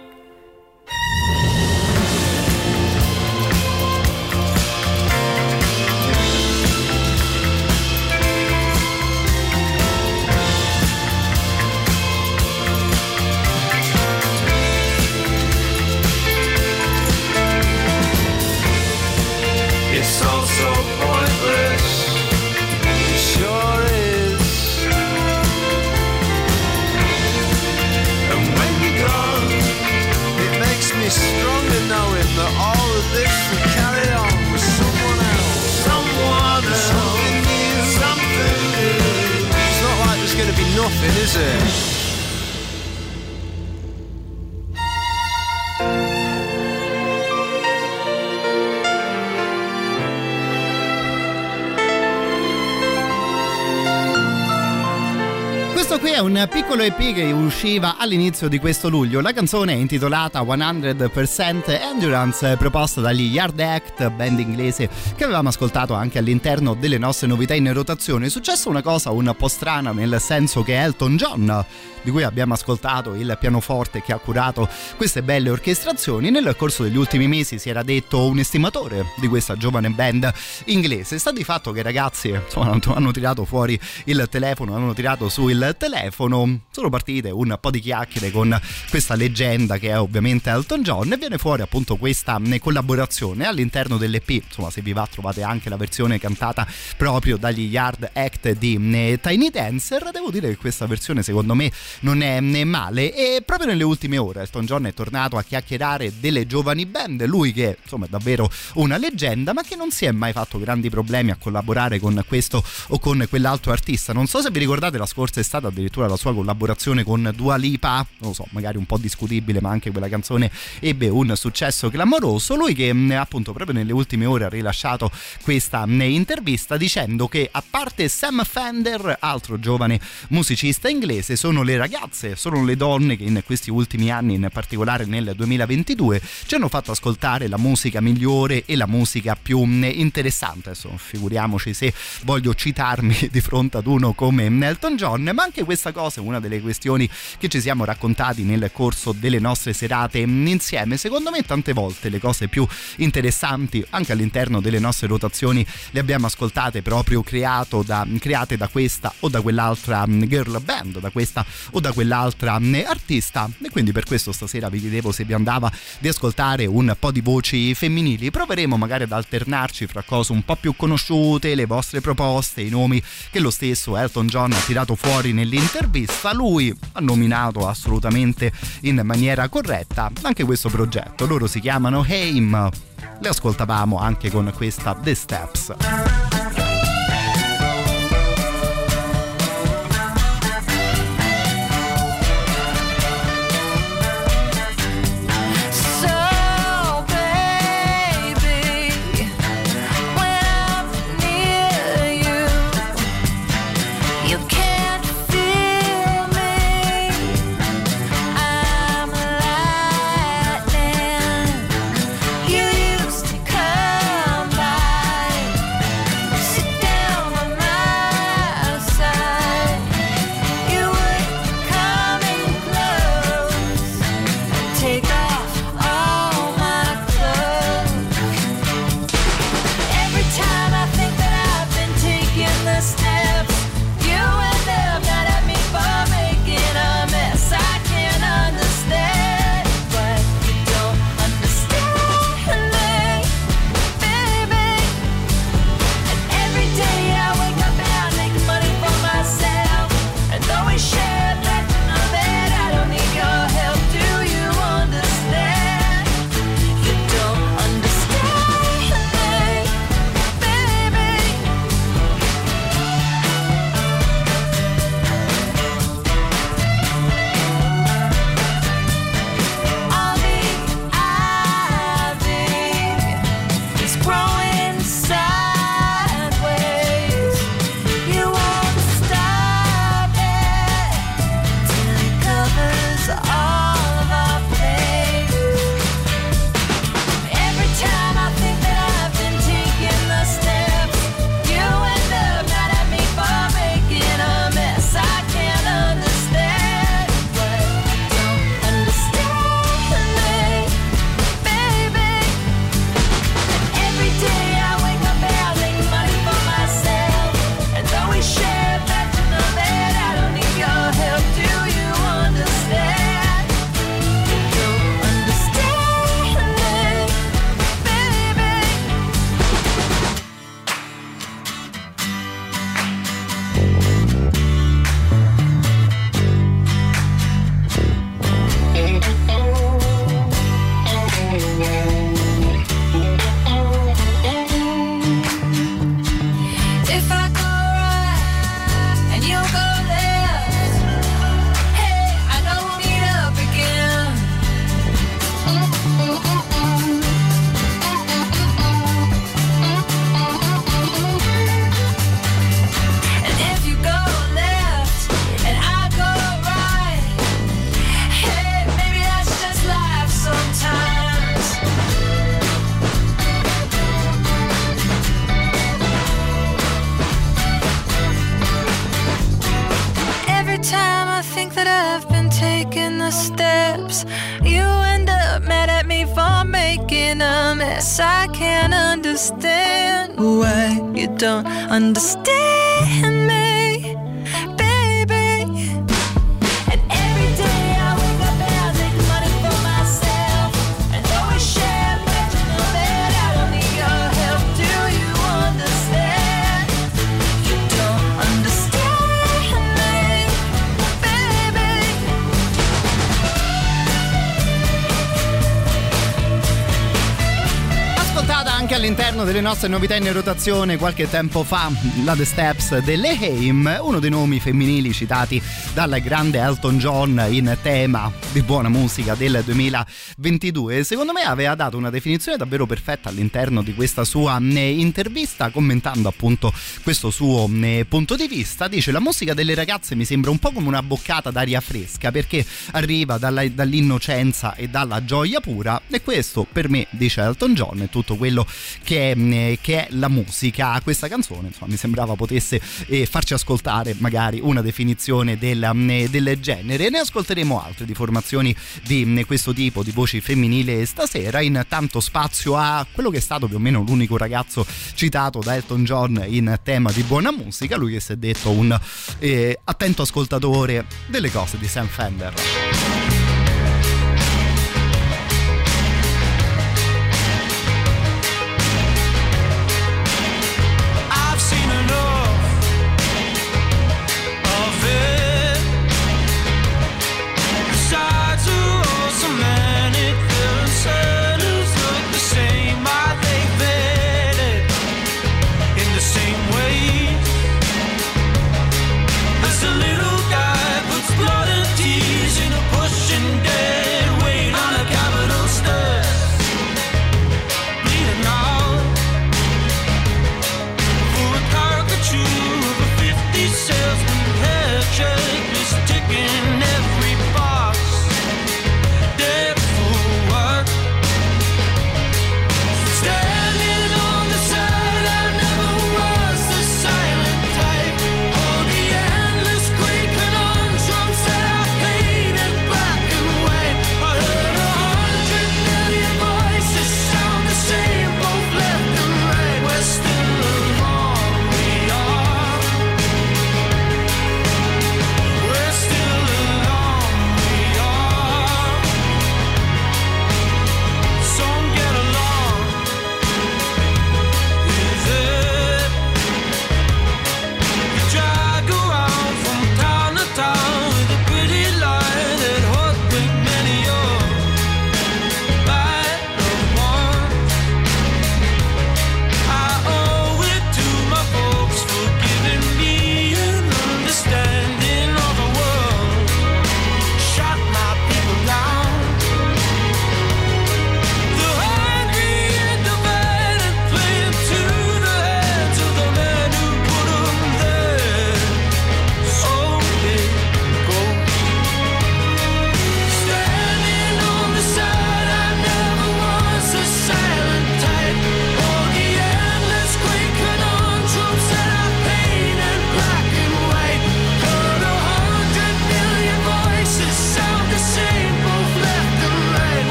Gonna be nothing, is it? Un piccolo EP che usciva all'inizio di questo luglio. La canzone è intitolata 100% Endurance, proposta dagli Yard Act, band inglese che avevamo ascoltato anche all'interno delle nostre novità in rotazione. È successa una cosa un po' strana, nel senso che Elton John, di cui abbiamo ascoltato il pianoforte che ha curato queste belle orchestrazioni, nel corso degli ultimi mesi si era detto un estimatore di questa giovane band inglese. Sta di fatto che i ragazzi insomma, hanno tirato fuori il telefono, hanno tirato su il telefono, sono partite un po' di chiacchiere con questa leggenda che è ovviamente Elton John e viene fuori appunto questa collaborazione all'interno dell'EP, insomma se vi va trovate anche la versione cantata proprio dagli Yard Act di Tiny Dancer, devo dire che questa versione secondo me non è male. E proprio nelle ultime ore Elton John è tornato a chiacchierare delle giovani band, lui che insomma è davvero una leggenda ma che non si è mai fatto grandi problemi a collaborare con questo o con quell'altro artista, non so se vi ricordate la scorsa estate addirittura la sua collaborazione con Dua Lipa, non lo so, magari un po' discutibile, ma anche quella canzone ebbe un successo clamoroso. Lui che appunto proprio nelle ultime ore ha rilasciato questa intervista dicendo che a parte Sam Fender, altro giovane musicista inglese, sono le ragazze, sono le donne che in questi ultimi anni, in particolare nel 2022, ci hanno fatto ascoltare la musica migliore e la musica più interessante. Adesso figuriamoci se voglio citarmi di fronte ad uno come Elton John, ma anche questa cosa è una delle questioni che ci siamo raccontati nel corso delle nostre serate insieme. Secondo me tante volte le cose più interessanti anche all'interno delle nostre rotazioni le abbiamo ascoltate proprio da, create da questa o da quell'altra girl band, da questa o da quell'altra artista e quindi per questo stasera vi chiedevo se vi andava di ascoltare un po' di voci femminili. Proveremo magari ad alternarci fra cose un po' più conosciute, le vostre proposte, i nomi che lo stesso Elton John ha tirato fuori nell'intervista. Lui ha nominato assolutamente in maniera corretta anche questo progetto. Loro si chiamano Haim. Le ascoltavamo anche con questa The Steps. Understand nostre novità in rotazione qualche tempo fa, la The Steps delle Haim, uno dei nomi femminili citati dal grande Elton John in tema di buona musica del 2022. Secondo me aveva dato una definizione davvero perfetta all'interno di questa sua eh, intervista, commentando appunto questo suo eh, punto di vista. Dice: La musica delle ragazze mi sembra un po' come una boccata d'aria fresca perché arriva dalla- dall'innocenza e dalla gioia pura, e questo per me, dice Elton John, è tutto quello che è, eh, che è la musica. Questa canzone insomma, mi sembrava potesse eh, farci ascoltare magari una definizione del, eh, del genere. Ne ascolteremo altre di formazioni di questo tipo, di voci femminili stasera. Intanto spazio a quello che è stato più o meno l'unico ragazzo citato da Elton John in tema di buona musica, lui che si è detto un eh, attento ascoltatore delle cose di Sam Fender.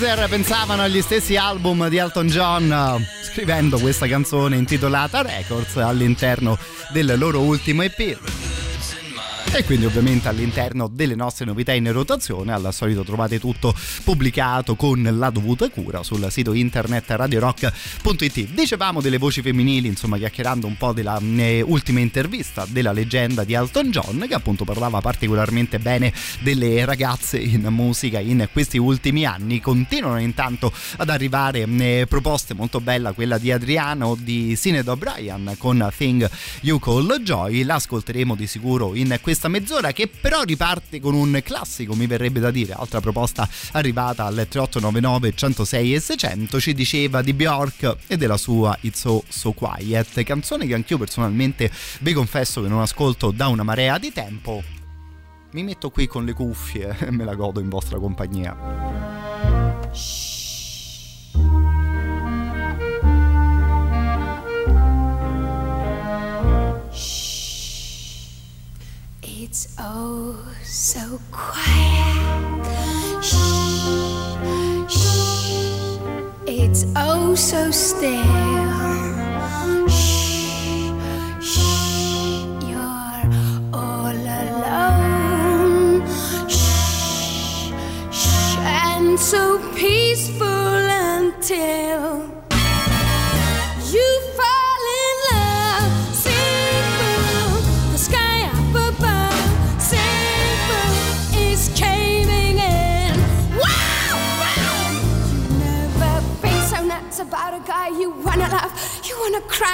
Wizard pensavano agli stessi album di Elton John scrivendo questa canzone intitolata Records all'interno del loro ultimo EP e quindi ovviamente all'interno delle nostre novità in rotazione al solito trovate tutto pubblicato con la dovuta cura sul sito internet radiorock.it dicevamo delle voci femminili insomma chiacchierando un po' della eh, ultima intervista della leggenda di Elton John che appunto parlava particolarmente bene delle ragazze in musica in questi ultimi anni. Continuano intanto ad arrivare eh, proposte molto bella quella di Adriano di Sinead O'Brien con Thing You Call Joy. L'ascolteremo di sicuro in questa mezz'ora che però riparte con un classico mi verrebbe da dire. Altra proposta arrivata al 3899 106 e 600 ci diceva di Bjork e della sua It's So So Quiet canzone che anch'io personalmente vi confesso che non ascolto da una marea di tempo mi metto qui con le cuffie e me la godo in vostra compagnia It's oh so quiet. It's oh so still. Shh, shh. You're all alone. Shh, shh. And so peaceful until.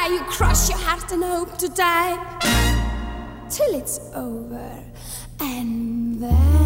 You crush your heart and hope to die. Till it's over, and then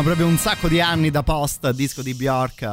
ma proprio un sacco di anni da post disco di Bjork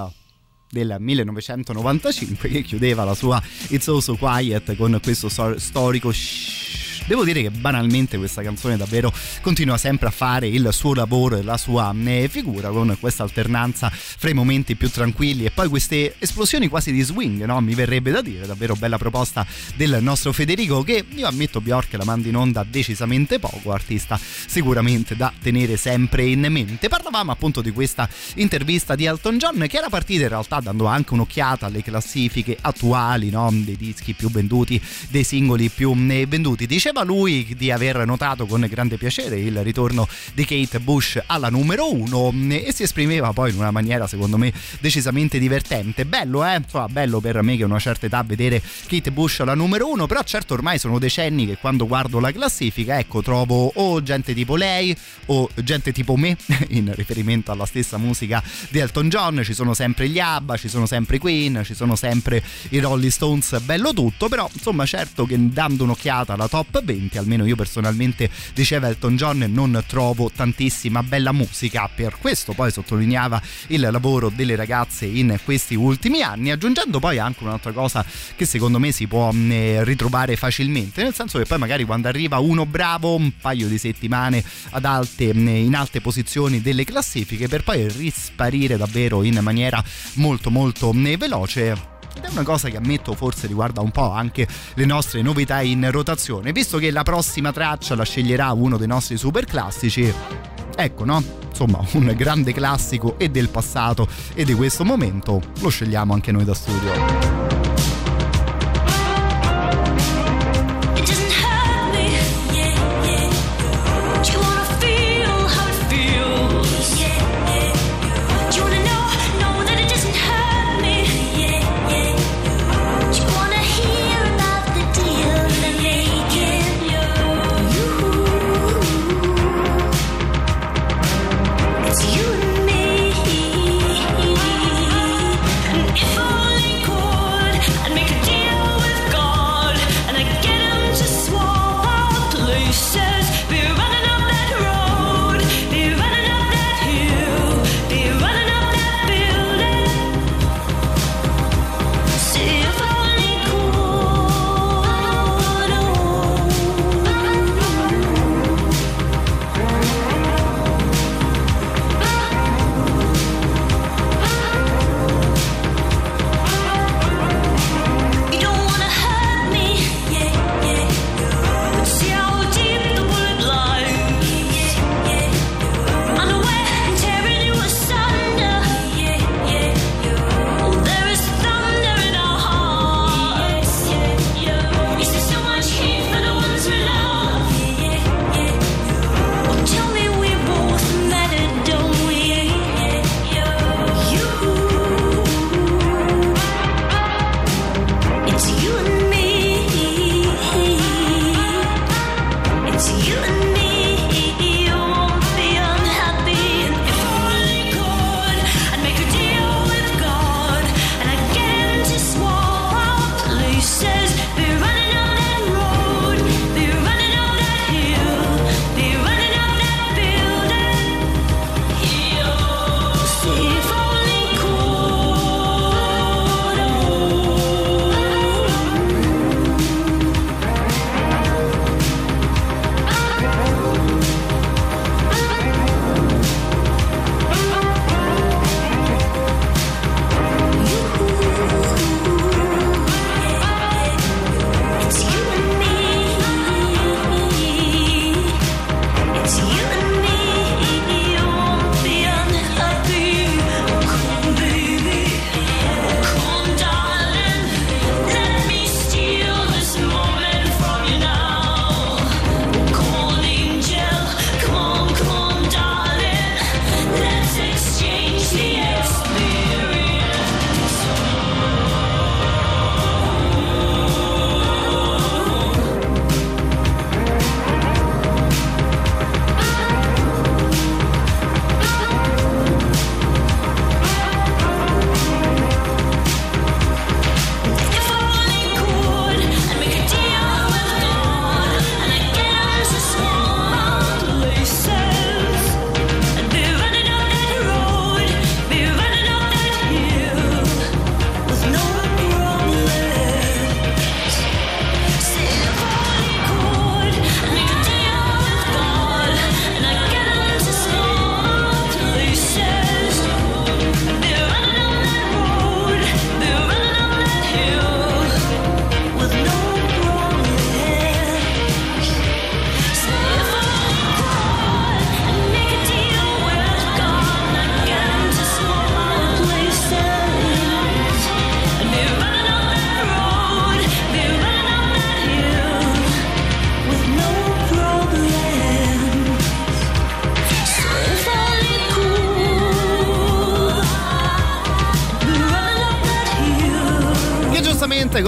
del 1995 che chiudeva la sua It's Also Quiet con questo stor- storico shh, devo dire che banalmente questa canzone davvero continua sempre a fare il suo lavoro e la sua eh, figura con questa alternanza fra i momenti più tranquilli e poi queste esplosioni quasi di swing, no? mi verrebbe da dire, davvero bella proposta del nostro Federico che io ammetto Bjork la manda in onda decisamente poco, artista sicuramente da tenere sempre in mente. Parlavamo appunto di questa intervista di Elton John che era partita in realtà dando anche un'occhiata alle classifiche attuali no? dei dischi più venduti, dei singoli più eh, venduti. Diceva lui di aver notato con grande piacere il ritorno di Kate Bush alla numero uno e si esprimeva poi in una maniera secondo me decisamente divertente. Bello, eh? Insomma, bello per me che a una certa età vedere Kate Bush alla numero uno, però certo ormai sono decenni che quando guardo la classifica, ecco, trovo o gente tipo lei o gente tipo me, in riferimento alla stessa musica di Elton John, ci sono sempre gli ABBA, ci sono sempre i Queen, ci sono sempre i Rolling Stones, bello tutto, però insomma certo che dando un'occhiata alla top 20, almeno io personalmente diceva Elton John, non trovo tantissima bella musica, per questo poi sottolineava il lavoro delle ragazze in questi ultimi anni, aggiungendo poi anche un'altra cosa che secondo me si può mh, ritrovare facilmente, nel senso che poi magari quando arriva uno bravo un paio di settimane ad alte, mh, in alte posizioni delle classifiche per poi risparire davvero in maniera molto molto mh, veloce ed è una cosa che ammetto forse riguarda un po' anche le nostre novità in rotazione, visto che la prossima traccia la sceglierà uno dei nostri super classici. Ecco, no? Insomma, un grande classico e del passato e di questo momento lo scegliamo anche noi da studio.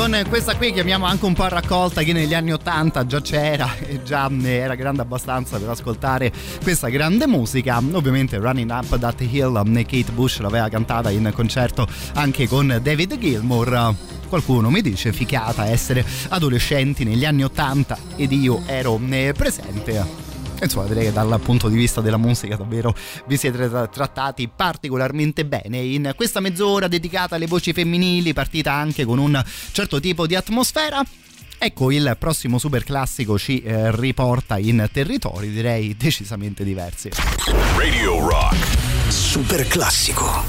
Con questa qui chiamiamo anche un po' raccolta che negli anni 80 già c'era e già era grande abbastanza per ascoltare questa grande musica. Ovviamente Running Up That Hill Kate Bush l'aveva cantata in concerto anche con David Gilmour. Qualcuno mi dice ficata essere adolescenti negli anni 80 ed io ero eh, presente insomma direi che dal punto di vista della musica davvero vi siete trattati particolarmente bene in questa mezz'ora dedicata alle voci femminili partita anche con un certo tipo di atmosfera Ecco, il prossimo super classico ci eh, riporta in territori direi decisamente diversi. Radio Rock. Super classico.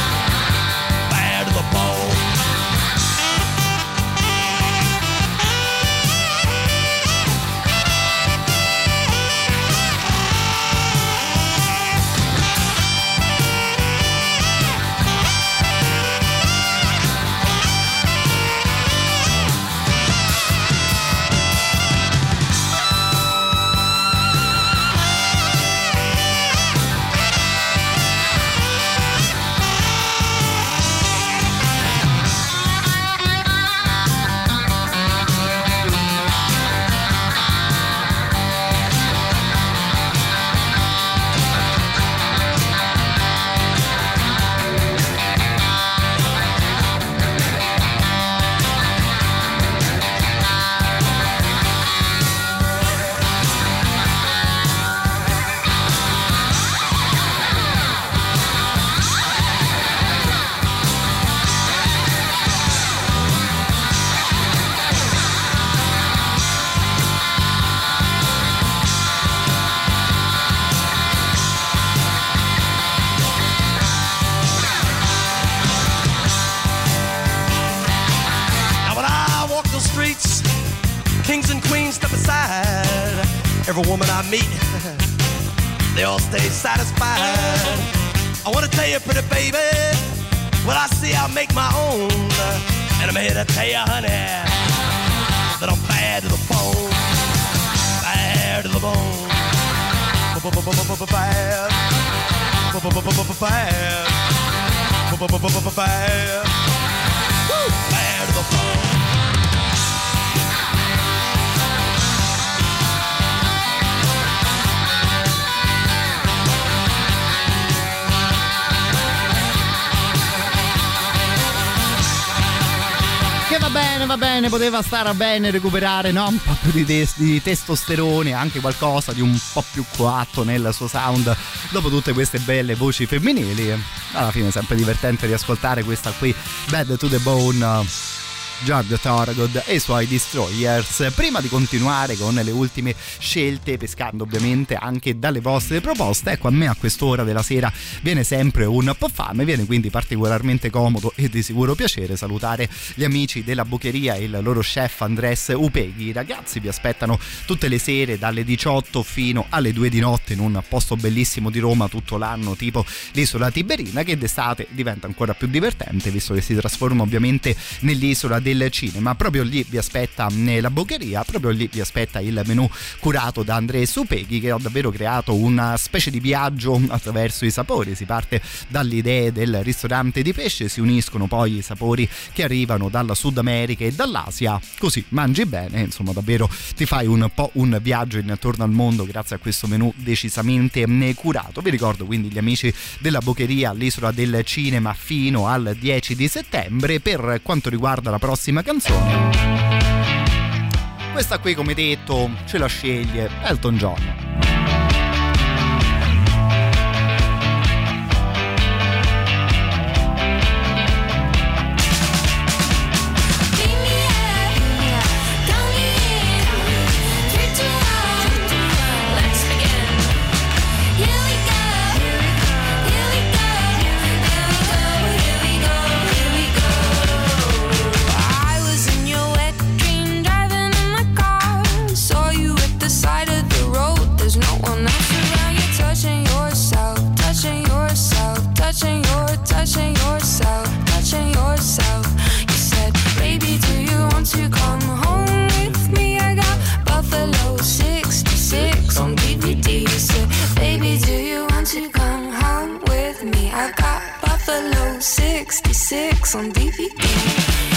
Poteva stare bene recuperare no? un po' più di, tes- di testosterone, anche qualcosa di un po' più coatto nel suo sound dopo tutte queste belle voci femminili. Alla fine è sempre divertente riascoltare questa qui, Bad to the Bone. George Thorogood e i suoi Destroyers. Prima di continuare con le ultime scelte, pescando ovviamente anche dalle vostre proposte, ecco a me a quest'ora della sera viene sempre un po' fame, viene quindi particolarmente comodo e di sicuro piacere salutare gli amici della Bucheria e il loro chef Andres Upeghi. I ragazzi vi aspettano tutte le sere dalle 18 fino alle 2 di notte in un posto bellissimo di Roma tutto l'anno, tipo l'isola Tiberina, che d'estate diventa ancora più divertente visto che si trasforma ovviamente nell'isola del cinema. Proprio lì vi aspetta la boccheria, proprio lì vi aspetta il menù curato da Andrea Supeghi che ha davvero creato una specie di viaggio attraverso i sapori. Si parte dalle idee del ristorante di pesce, si uniscono poi i sapori che arrivano dalla Sud America e dall'Asia, così mangi bene, insomma davvero ti fai un po' un viaggio intorno al mondo grazie a questo menù decisamente curato. Vi ricordo quindi gli amici della boccheria all'isola del cinema fino al 10 di settembre per quanto riguarda la prossima canzone. Questa qui, come detto, ce la sceglie Elton John. 66 on DVD.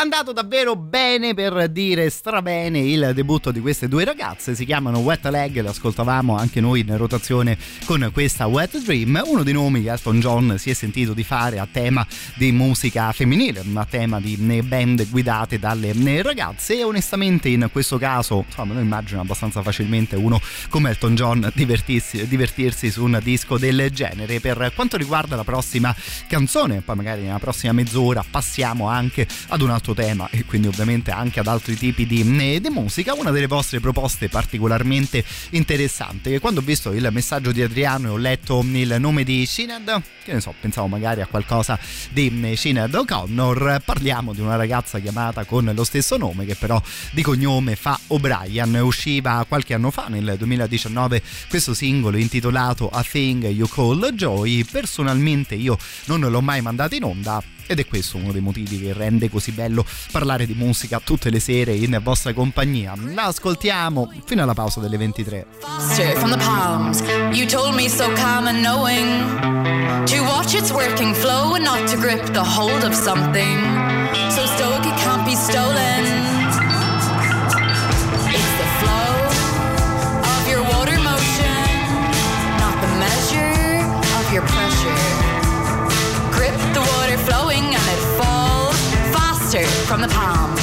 Andato davvero bene per dire strabene il debutto di queste due ragazze, si chiamano Wet Leg, le ascoltavamo anche noi in rotazione con questa Wet Dream, uno dei nomi che Elton John si è sentito di fare a tema di musica femminile, a tema di eh, band guidate dalle eh, ragazze. E onestamente in questo caso, insomma, noi immagino abbastanza facilmente uno come Elton John divertirsi, divertirsi su un disco del genere. Per quanto riguarda la prossima canzone, poi magari nella prossima mezz'ora passiamo anche ad un altro tema e quindi ovviamente anche ad altri tipi di, eh, di musica. Una delle vostre proposte particolarmente interessante che quando ho visto il messaggio di Adriano e ho letto il nome di Shined, che ne so, pensavo magari a qualcosa di Shined O'Connor, parliamo di una ragazza chiamata con lo stesso nome che però di cognome fa O'Brien. Usciva qualche anno fa, nel 2019, questo singolo intitolato A Thing You Call Joy. Personalmente io non l'ho mai mandato in onda ed è questo uno dei motivi che rende così bello parlare di musica tutte le sere in vostra compagnia. La ascoltiamo fino alla pausa delle 23. Faster from. from the palm.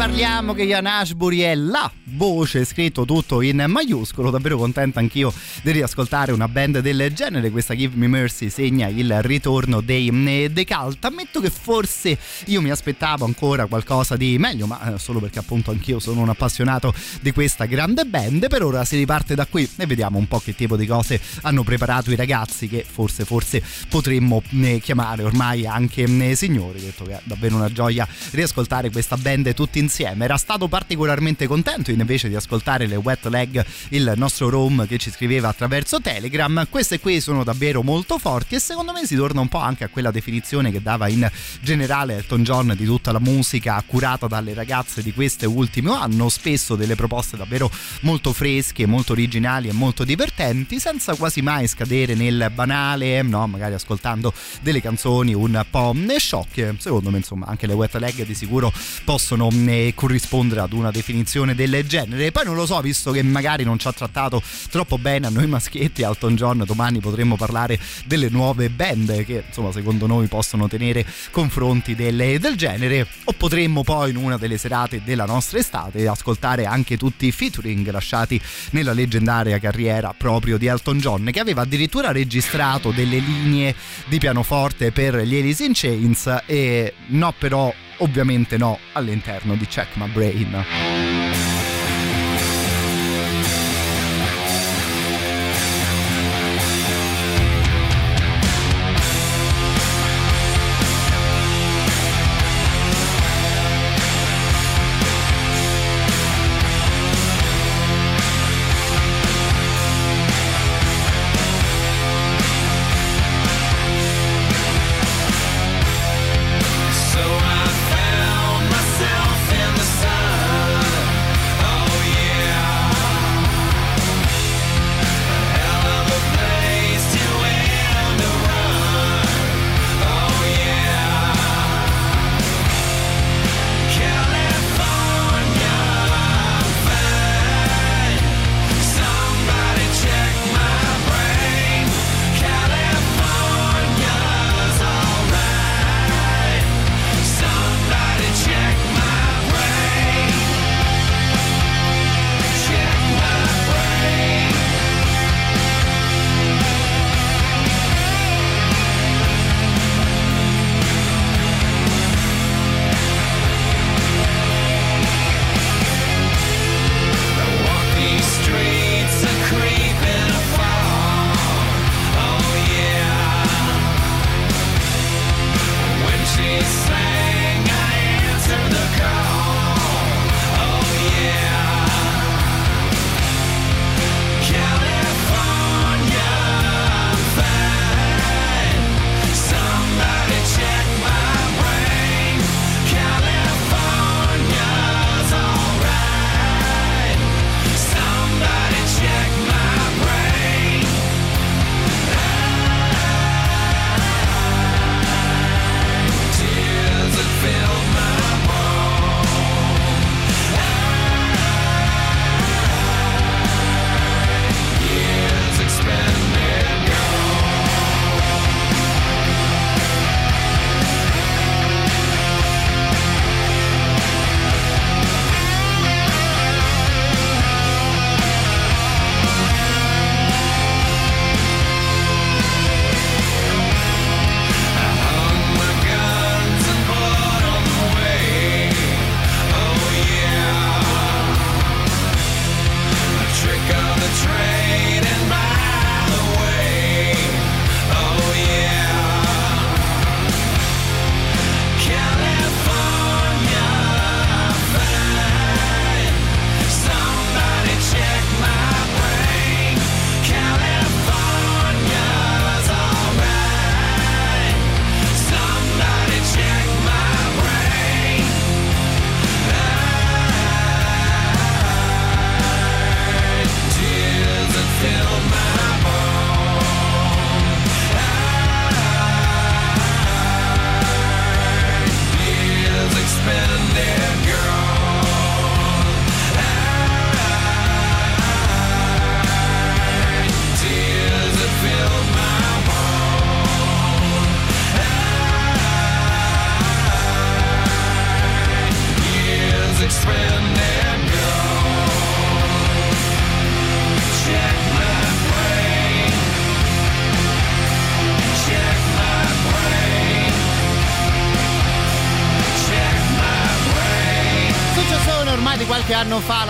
Parliamo che Ian Ashbury è la voce, scritto tutto in maiuscolo, davvero contento anch'io di riascoltare una band del genere, questa Give Me Mercy segna il ritorno dei eh, The Cult, ammetto che forse io mi aspettavo ancora qualcosa di meglio, ma eh, solo perché appunto anch'io sono un appassionato di questa grande band, per ora si riparte da qui e vediamo un po' che tipo di cose hanno preparato i ragazzi che forse forse potremmo eh, chiamare ormai anche signori, detto che è davvero una gioia riascoltare questa band tutti insieme, era stato particolarmente contento invece di ascoltare le Wet Leg, il nostro Rome che ci scriveva attraverso Telegram. Queste qui sono davvero molto forti e secondo me si torna un po' anche a quella definizione che dava in generale Elton John di tutta la musica curata dalle ragazze di questo ultimo anno, spesso delle proposte davvero molto fresche, molto originali e molto divertenti, senza quasi mai scadere nel banale, no, magari ascoltando delle canzoni un po' sciocche. Secondo me, insomma, anche le Wet Leg di sicuro possono eh, corrispondere ad una definizione del genere. Poi non lo so, visto che magari non ci ha trattato troppo bene a noi maschietti, Alton John, domani potremmo parlare delle nuove band che insomma secondo noi possono tenere confronti delle- del genere o potremmo poi in una delle serate della nostra estate ascoltare anche tutti i featuring lasciati nella leggendaria carriera proprio di Elton John che aveva addirittura registrato delle linee di pianoforte per gli Alice in Chains e no però ovviamente no all'interno di Check My Brain.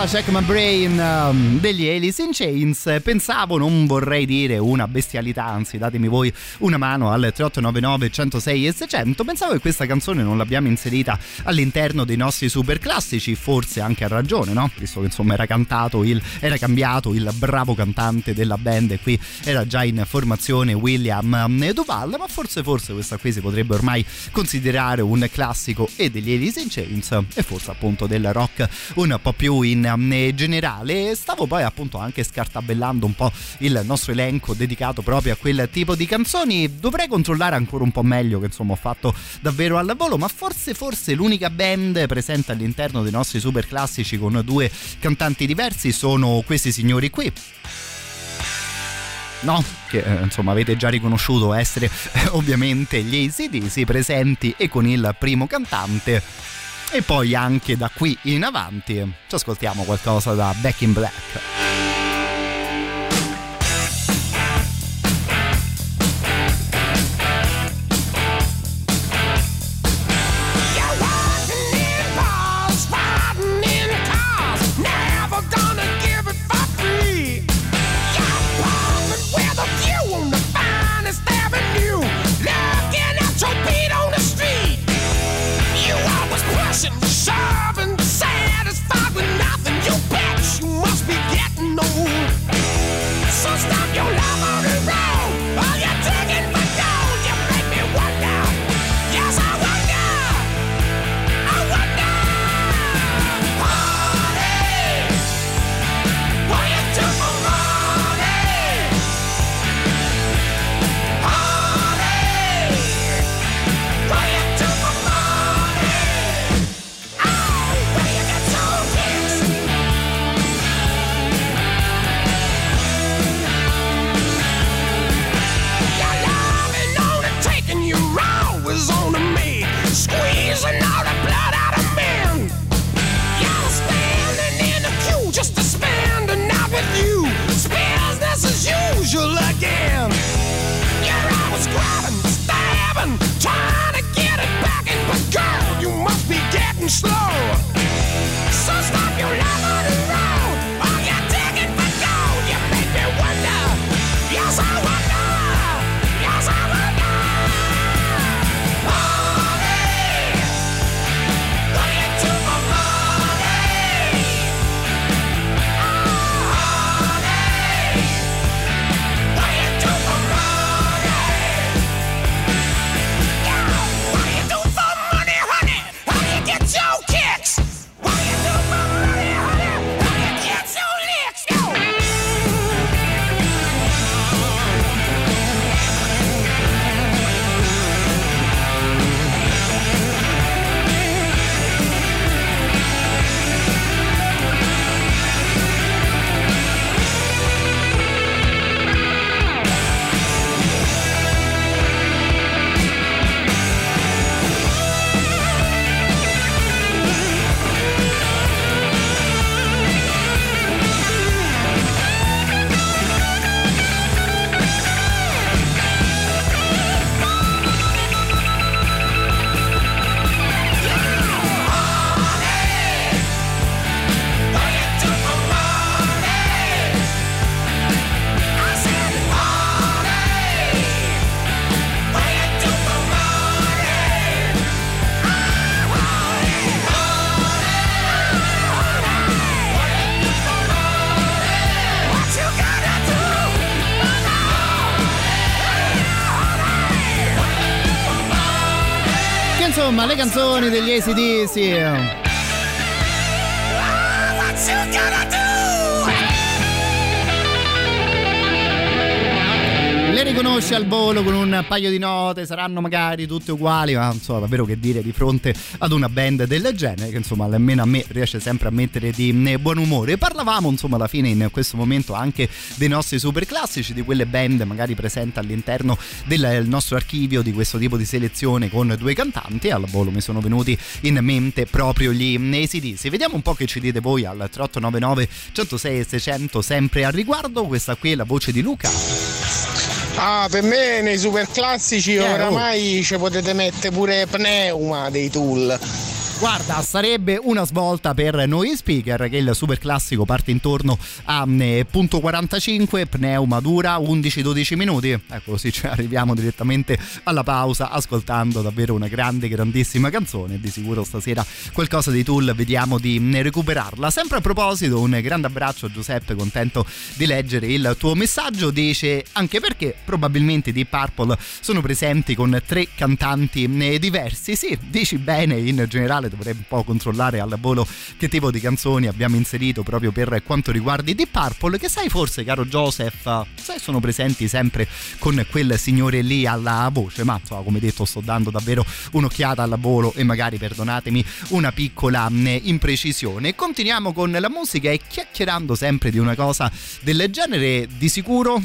Anno fa la Check My Brain um, degli Alice in Chains pensavo non vorrei dire una bestialità anzi datemi voi una mano al 3899 106 e 600 pensavo che questa canzone non l'abbiamo inserita all'interno dei nostri super classici forse anche a ragione no? visto che insomma era cantato il, era cambiato il bravo cantante della band e qui era già in formazione William Duval ma forse forse questa qui si potrebbe ormai considerare un classico e degli Alice in Chains e forse appunto del rock un po' più in um, generale. Stavo poi appunto anche scartabellando un po' il nostro elenco dedicato proprio a quel tipo di canzoni. Dovrei controllare ancora un po' meglio che insomma ho fatto davvero al volo, ma forse forse l'unica band presente all'interno dei nostri super classici con due cantanti diversi sono questi signori qui no? che eh, insomma avete già riconosciuto essere eh, ovviamente gli ACDC presenti e con il primo cantante e poi anche da qui in avanti ci ascoltiamo qualcosa da Back in Black. Canzoni degli ACDC riconosci al volo con un paio di note, saranno magari tutte uguali, ma insomma davvero che dire di fronte ad una band del genere che insomma almeno a me riesce sempre a mettere di eh, buon umore. Parlavamo insomma alla fine in questo momento anche dei nostri super classici, di quelle band magari presenti all'interno del nostro archivio di questo tipo di selezione con due cantanti al volo mi sono venuti in mente proprio gli ACDC. Vediamo un po' che ci dite voi al 3899 106 e 600 sempre al riguardo, questa qui è la voce di Luca. Ah, per me nei super classici Eh, oh. oramai ci potete mettere pure pneuma dei tool. Guarda, sarebbe una svolta per noi speaker che il super classico parte intorno a eh, punto 45, pneuma dura 11-12 minuti. Ecco, così cioè, arriviamo direttamente alla pausa ascoltando davvero una grande, grandissima canzone. Di sicuro stasera qualcosa dei Tool vediamo di mm, recuperarla. Sempre a proposito, un grande abbraccio a Giuseppe, contento di leggere il tuo messaggio. Dice anche perché probabilmente di Purple sono presenti con tre cantanti mm, diversi. Sì, dici bene in generale dovrei un po' controllare al volo che tipo di canzoni abbiamo inserito proprio per quanto riguarda i Deep Purple che sai forse caro Joseph sai sono presenti sempre con quel signore lì alla voce ma insomma come detto sto dando davvero un'occhiata al volo e magari perdonatemi una piccola mh, imprecisione. Continuiamo con la musica e chiacchierando sempre di una cosa del genere di sicuro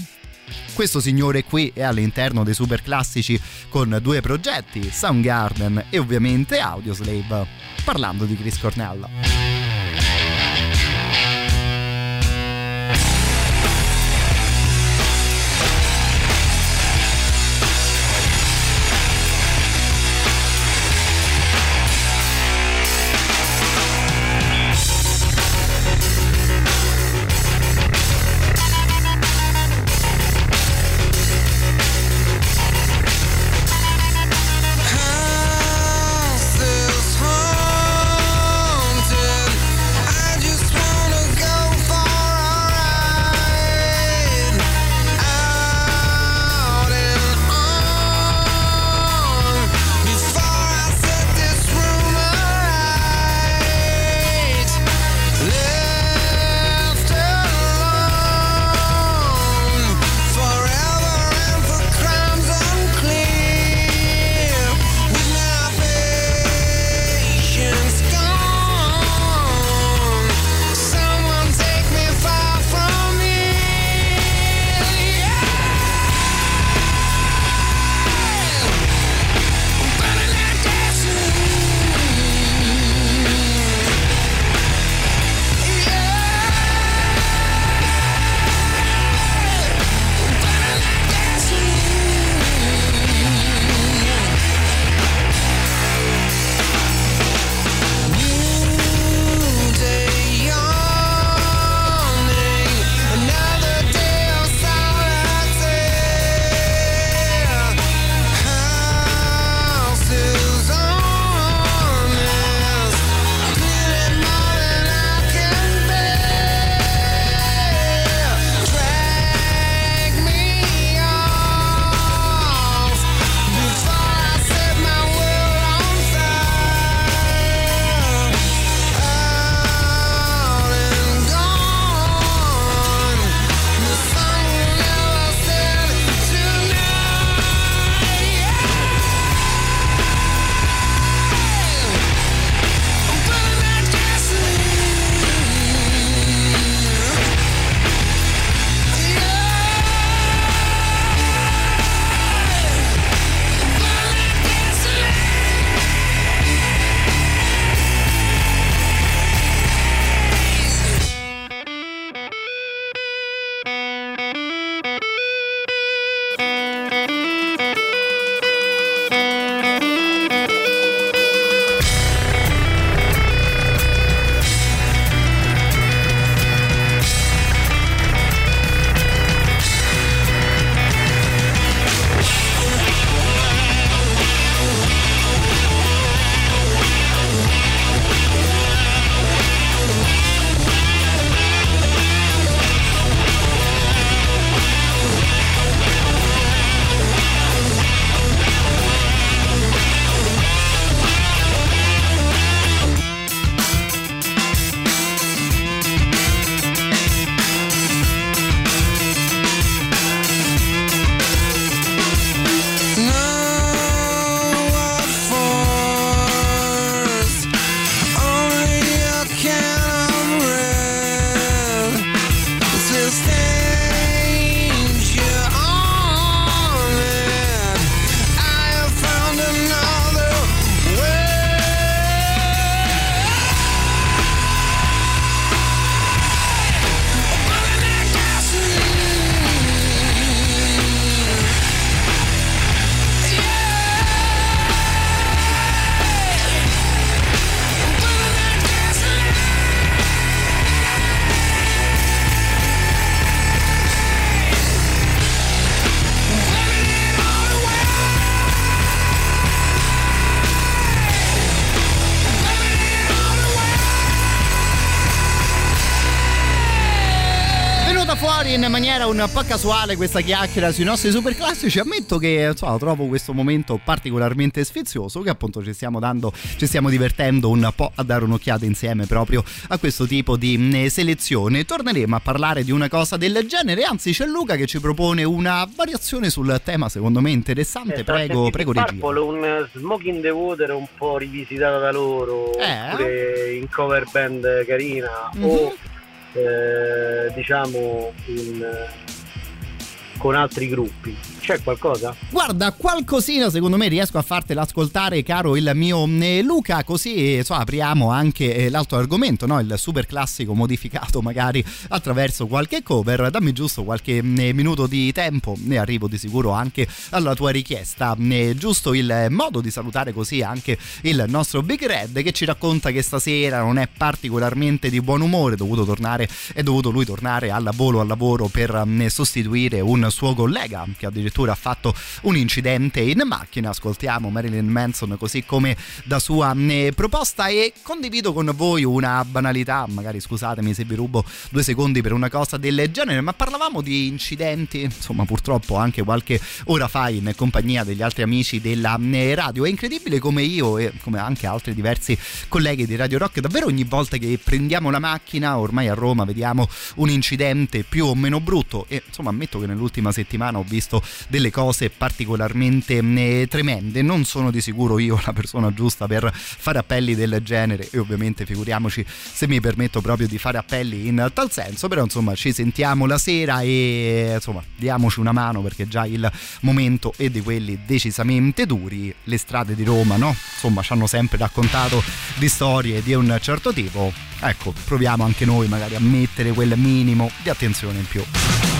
questo signore qui è all'interno dei super classici con due progetti, Soundgarden e ovviamente Audioslave, parlando di Chris Cornell. Maniera un po' casuale questa chiacchiera sui nostri super classici. Ammetto che insomma, trovo questo momento particolarmente sfizioso. Che appunto ci stiamo dando, ci stiamo divertendo un po' a dare un'occhiata insieme proprio a questo tipo di mh, selezione. Torneremo a parlare di una cosa del genere. Anzi, c'è Luca che ci propone una variazione sul tema, secondo me interessante. Prego, prego, regia. Purple, un Smoke in the Water un po' rivisitata da loro, Eh? in cover band carina, Mhm. o eh, diciamo in, con altri gruppi. C'è qualcosa? Guarda, qualcosina secondo me riesco a fartela ascoltare, caro il mio eh, Luca, così eh, insomma, apriamo anche eh, l'altro argomento, no? il super classico modificato magari attraverso qualche cover. Dammi giusto qualche eh, minuto di tempo, ne arrivo di sicuro anche alla tua richiesta. Eh, giusto il modo di salutare così anche il nostro Big Red che ci racconta che stasera non è particolarmente di buon umore, è dovuto tornare, è dovuto lui tornare al volo al lavoro per sostituire un suo collega che addirittura ha fatto un incidente in macchina. Ascoltiamo Marilyn Manson così come da sua eh, proposta e condivido con voi una banalità, magari scusatemi se vi rubo due secondi per una cosa del genere, ma parlavamo di incidenti, insomma purtroppo anche qualche ora fa in compagnia degli altri amici della eh, radio. È incredibile come io e come anche altri diversi colleghi di Radio Rock, davvero ogni volta che prendiamo la macchina, ormai a Roma vediamo un incidente più o meno brutto e insomma ammetto che nell'ultima settimana ho visto delle cose particolarmente eh, tremende. Non sono di sicuro io la persona giusta per fare appelli del genere e ovviamente figuriamoci se mi permetto proprio di fare appelli in tal senso, però insomma ci sentiamo la sera e insomma diamoci una mano perché già il momento è di quelli decisamente duri. Le strade di Roma, no? Insomma, ci hanno sempre raccontato di storie di un certo tipo. Ecco, proviamo anche noi magari a mettere quel minimo di attenzione in più.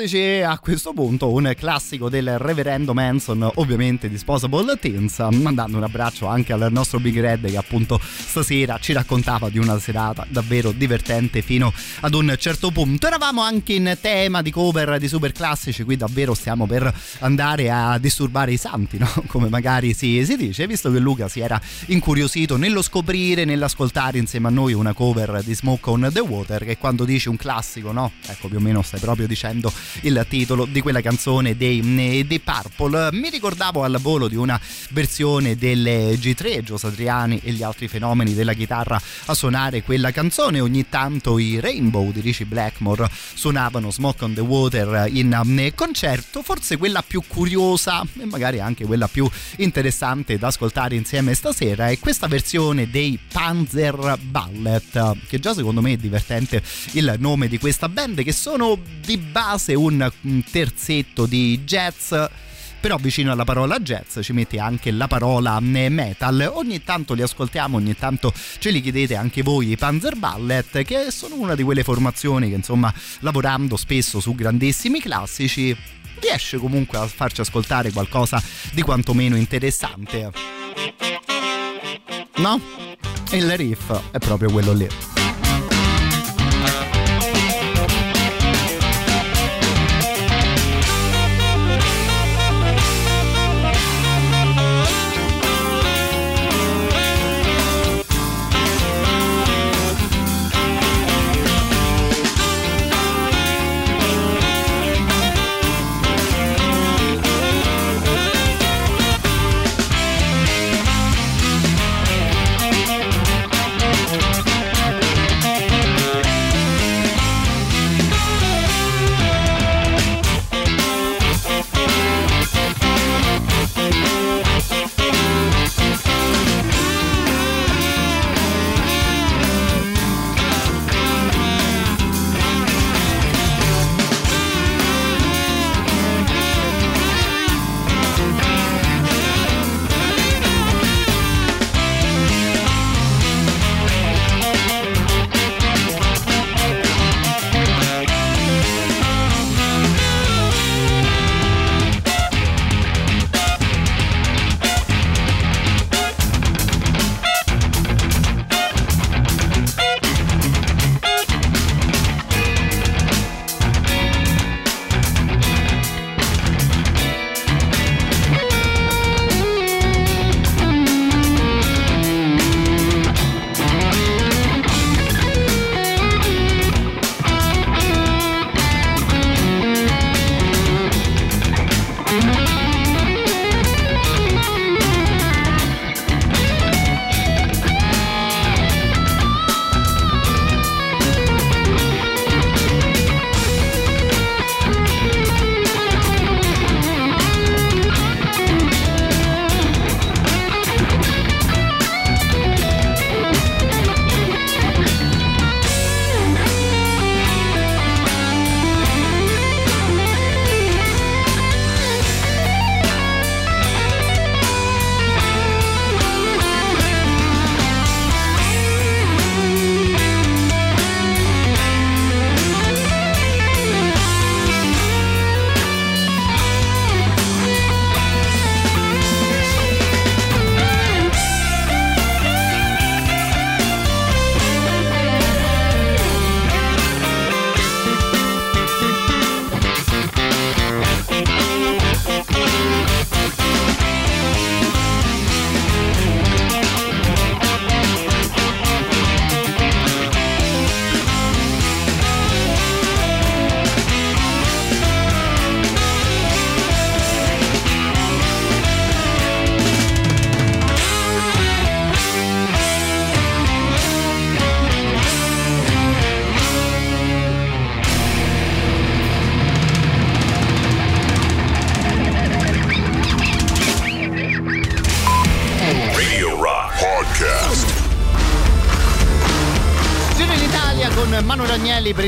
Classici e a questo punto un classico del reverendo Manson ovviamente Disposable Teens mandando un abbraccio anche al nostro Big Red che appunto stasera ci raccontava di una serata davvero divertente fino ad un certo punto eravamo anche in tema di cover di super classici qui davvero stiamo per andare a disturbare i santi no? come magari si, si dice visto che Luca si era incuriosito nello scoprire nell'ascoltare insieme a noi una cover di Smoke on the Water che quando dici un classico no ecco più o meno stai proprio dicendo il titolo di quella canzone dei, dei Purple. Mi ricordavo al volo di una versione delle G3, Gio Satriani e gli altri fenomeni della chitarra a suonare quella canzone. Ogni tanto i Rainbow di Richie Blackmore suonavano Smoke on the Water in concerto, forse quella più curiosa e magari anche quella più interessante da ascoltare insieme stasera è questa versione dei Panzer Ballet, che già secondo me è divertente il nome di questa band che sono di base un terzetto di jazz però vicino alla parola jazz ci metti anche la parola metal. Ogni tanto li ascoltiamo, ogni tanto ce li chiedete anche voi i Panzer Ballet, che sono una di quelle formazioni che insomma lavorando spesso su grandissimi classici riesce comunque a farci ascoltare qualcosa di quantomeno interessante. No? Il riff è proprio quello lì.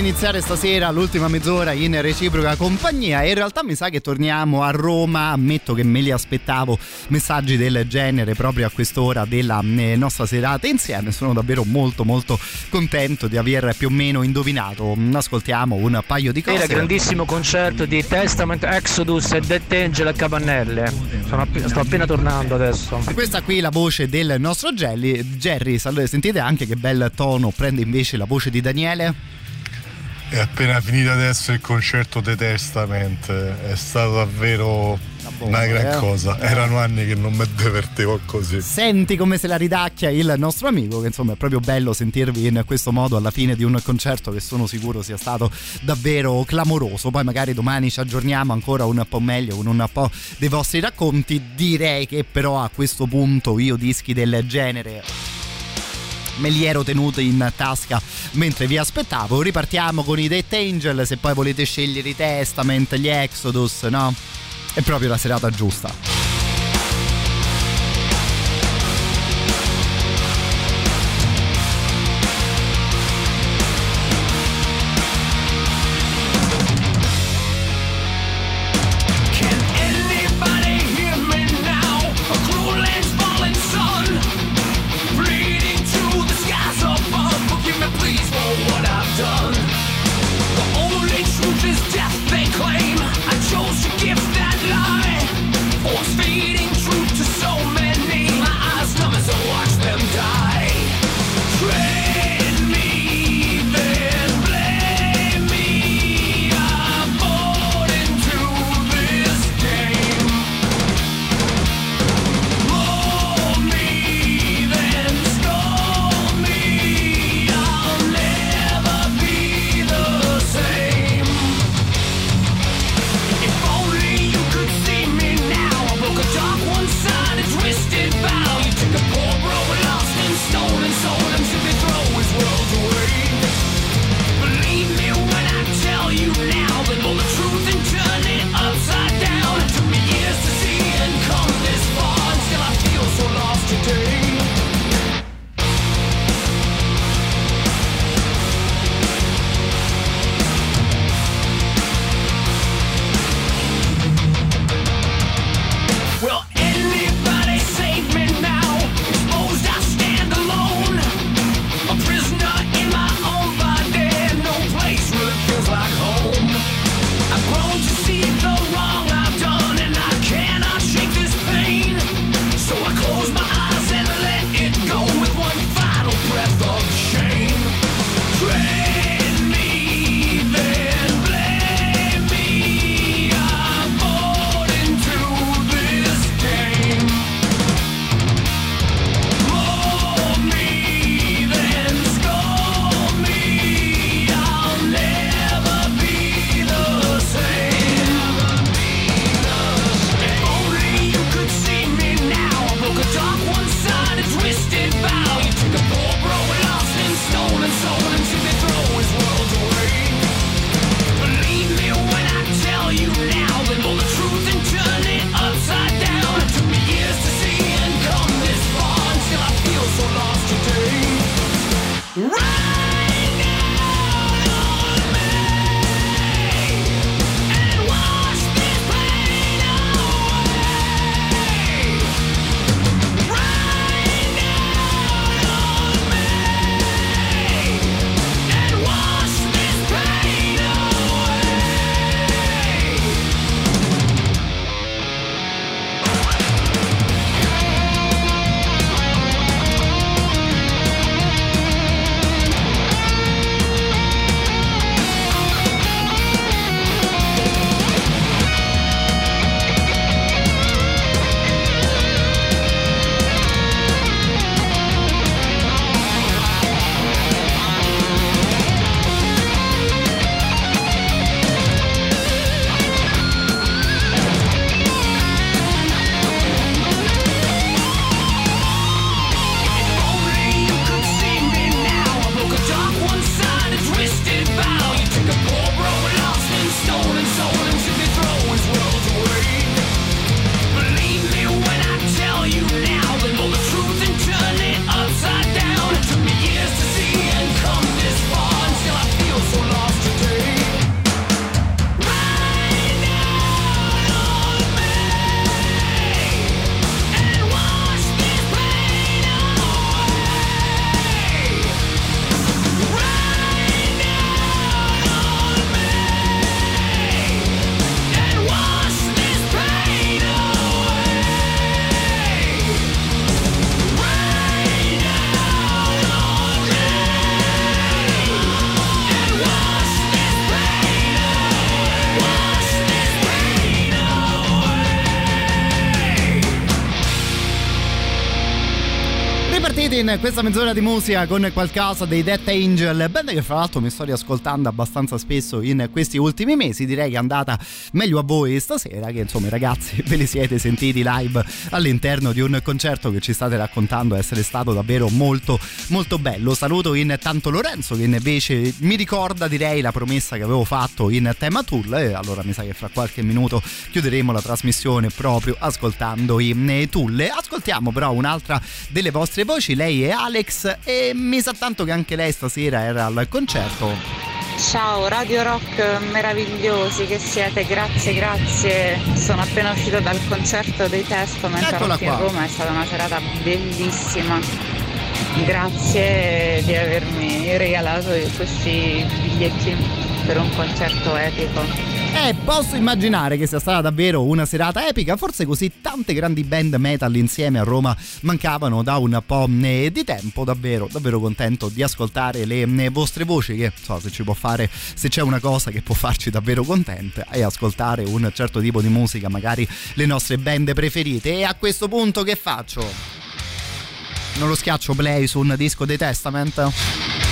Iniziare stasera l'ultima mezz'ora in reciproca compagnia e in realtà mi sa che torniamo a Roma, ammetto che me li aspettavo messaggi del genere proprio a quest'ora della eh, nostra serata insieme, sono davvero molto molto contento di aver più o meno indovinato, ascoltiamo un paio di cose. Era grandissimo concerto di Testament, Exodus e Dead Angel a Capannelle, Sono app- sto appena tornando adesso. Questa qui è la voce del nostro Jelly. Jerry, sentite anche che bel tono prende invece la voce di Daniele. È appena finito adesso il concerto The Testament, è stato davvero una gran eh? cosa. Erano anni che non mi divertivo così. Senti come se la ridacchia il nostro amico, che insomma è proprio bello sentirvi in questo modo alla fine di un concerto che sono sicuro sia stato davvero clamoroso. Poi magari domani ci aggiorniamo ancora un po' meglio con un po' dei vostri racconti. Direi che però a questo punto io dischi del genere me li ero tenuti in tasca mentre vi aspettavo. Ripartiamo con i Death Angel, se poi volete scegliere i Testament, gli Exodus, no? È proprio la serata giusta. Questa mezz'ora di musica con qualcosa dei Death Angel, band che fra l'altro mi sto riascoltando abbastanza spesso in questi ultimi mesi, direi che è andata meglio a voi stasera, che insomma ragazzi ve li siete sentiti live all'interno di un concerto che ci state raccontando essere stato davvero molto molto bello. Saluto intanto Lorenzo che invece mi ricorda direi la promessa che avevo fatto in tema Tool e allora mi sa che fra qualche minuto chiuderemo la trasmissione proprio ascoltando i Tool. Ascoltiamo però un'altra delle vostre voci, lei è Alex e mi sa tanto che anche lei stasera era al concerto. Ciao Radio Rock meravigliosi che siete, grazie, grazie. Sono appena uscita dal concerto dei Testament a. Roma, è stata una serata bellissima. Grazie di avermi regalato questi biglietti per un concerto epico. Eh, posso immaginare che sia stata davvero una serata epica, forse così tante grandi band metal insieme a Roma mancavano da un po' eh, di tempo, davvero, davvero contento di ascoltare le eh, vostre voci che so se ci può fare, se c'è una cosa che può farci davvero contente è ascoltare un certo tipo di musica, magari le nostre band preferite e a questo punto che faccio? Non lo schiaccio play su un disco dei Testament?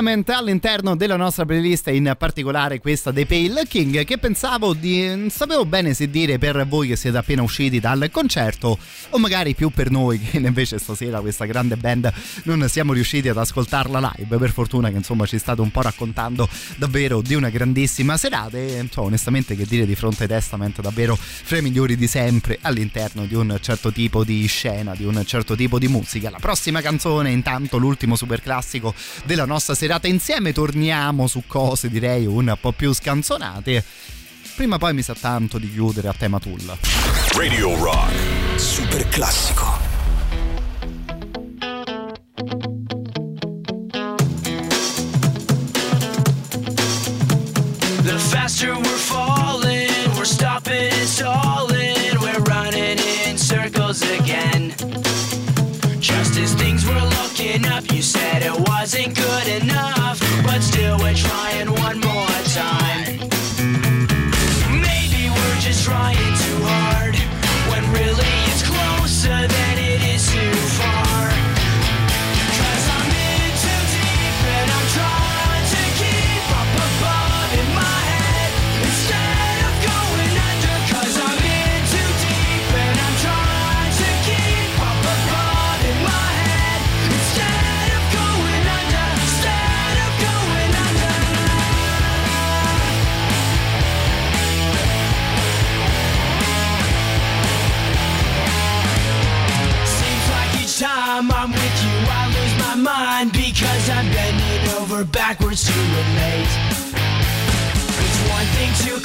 Testament all'interno della nostra playlist, in particolare questa dei Pale King, che pensavo di. non sapevo bene se dire per voi che siete appena usciti dal concerto, o magari più per noi che invece stasera questa grande band non siamo riusciti ad ascoltarla live. Per fortuna che insomma ci state un po' raccontando davvero di una grandissima serata. E insomma, onestamente, che dire di fronte ai Testament, davvero fra i migliori di sempre all'interno di un certo tipo di scena, di un certo tipo di musica. La prossima canzone, intanto, l'ultimo super classico della nostra serata insieme. Torniamo su cose direi un po' più scanzonate. Prima poi mi sa tanto di chiudere a tema Tool. Radio Rock. Super classico. The faster we're falling, we're stopping and stalling, we're running in circles again. Just as things were up, you said it wasn't good enough, but still we're trying one more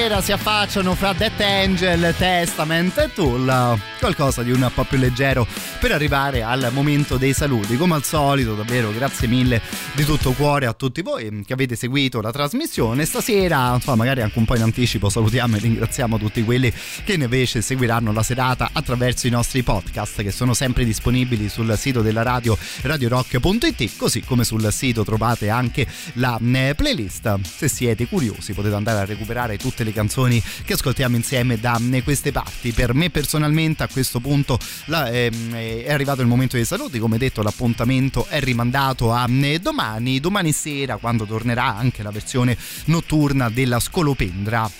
Sun 41 che stasera si affacciano fra Death Angel, Testament e Tool. Qualcosa di un po' più leggero per arrivare al momento dei saluti. Come al solito, davvero grazie mille di tutto cuore a tutti voi che avete seguito la trasmissione. Stasera, insomma, magari anche un po' in anticipo, salutiamo e ringraziamo tutti quelli che invece seguiranno la serata attraverso i nostri podcast che sono sempre disponibili sul sito della radio radiorock.it, così come sul sito trovate anche la eh, playlist. Se siete curiosi potete andare a recuperare tutte le canzoni che ascoltiamo insieme da eh, queste parti. Per me personalmente a questo punto la, ehm, è arrivato il momento dei saluti, come detto l'appuntamento è rimandato a eh, domani, domani sera quando tornerà anche la versione notturna della Scolopendra.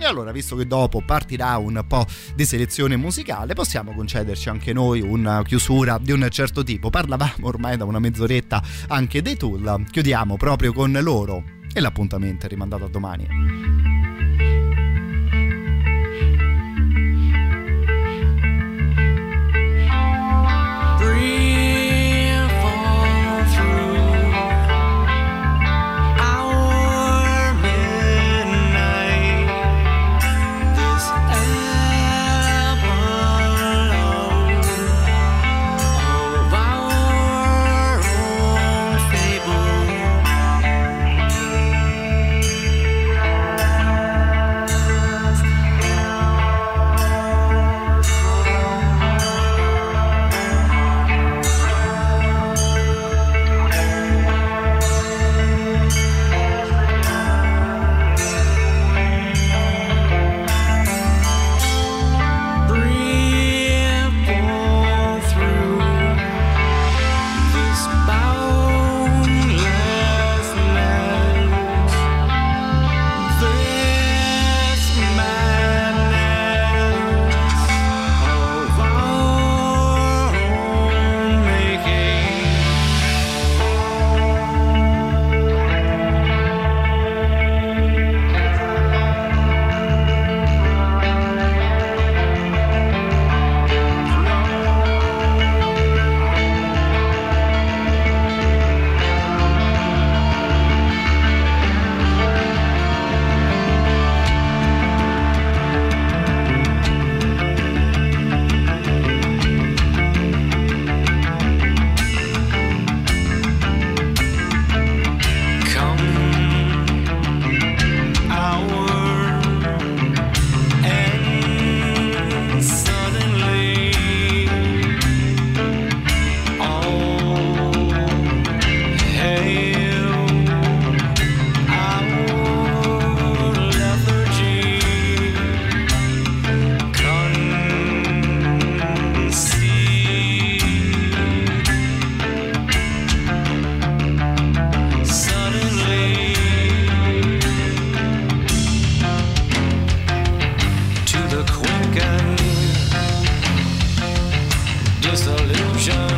E allora, visto che dopo partirà un po' di selezione musicale, possiamo concederci anche noi una chiusura di un certo tipo. Parlavamo ormai da una mezz'oretta anche dei Tool, chiudiamo proprio con loro e l'appuntamento è rimandato a domani. disillusion.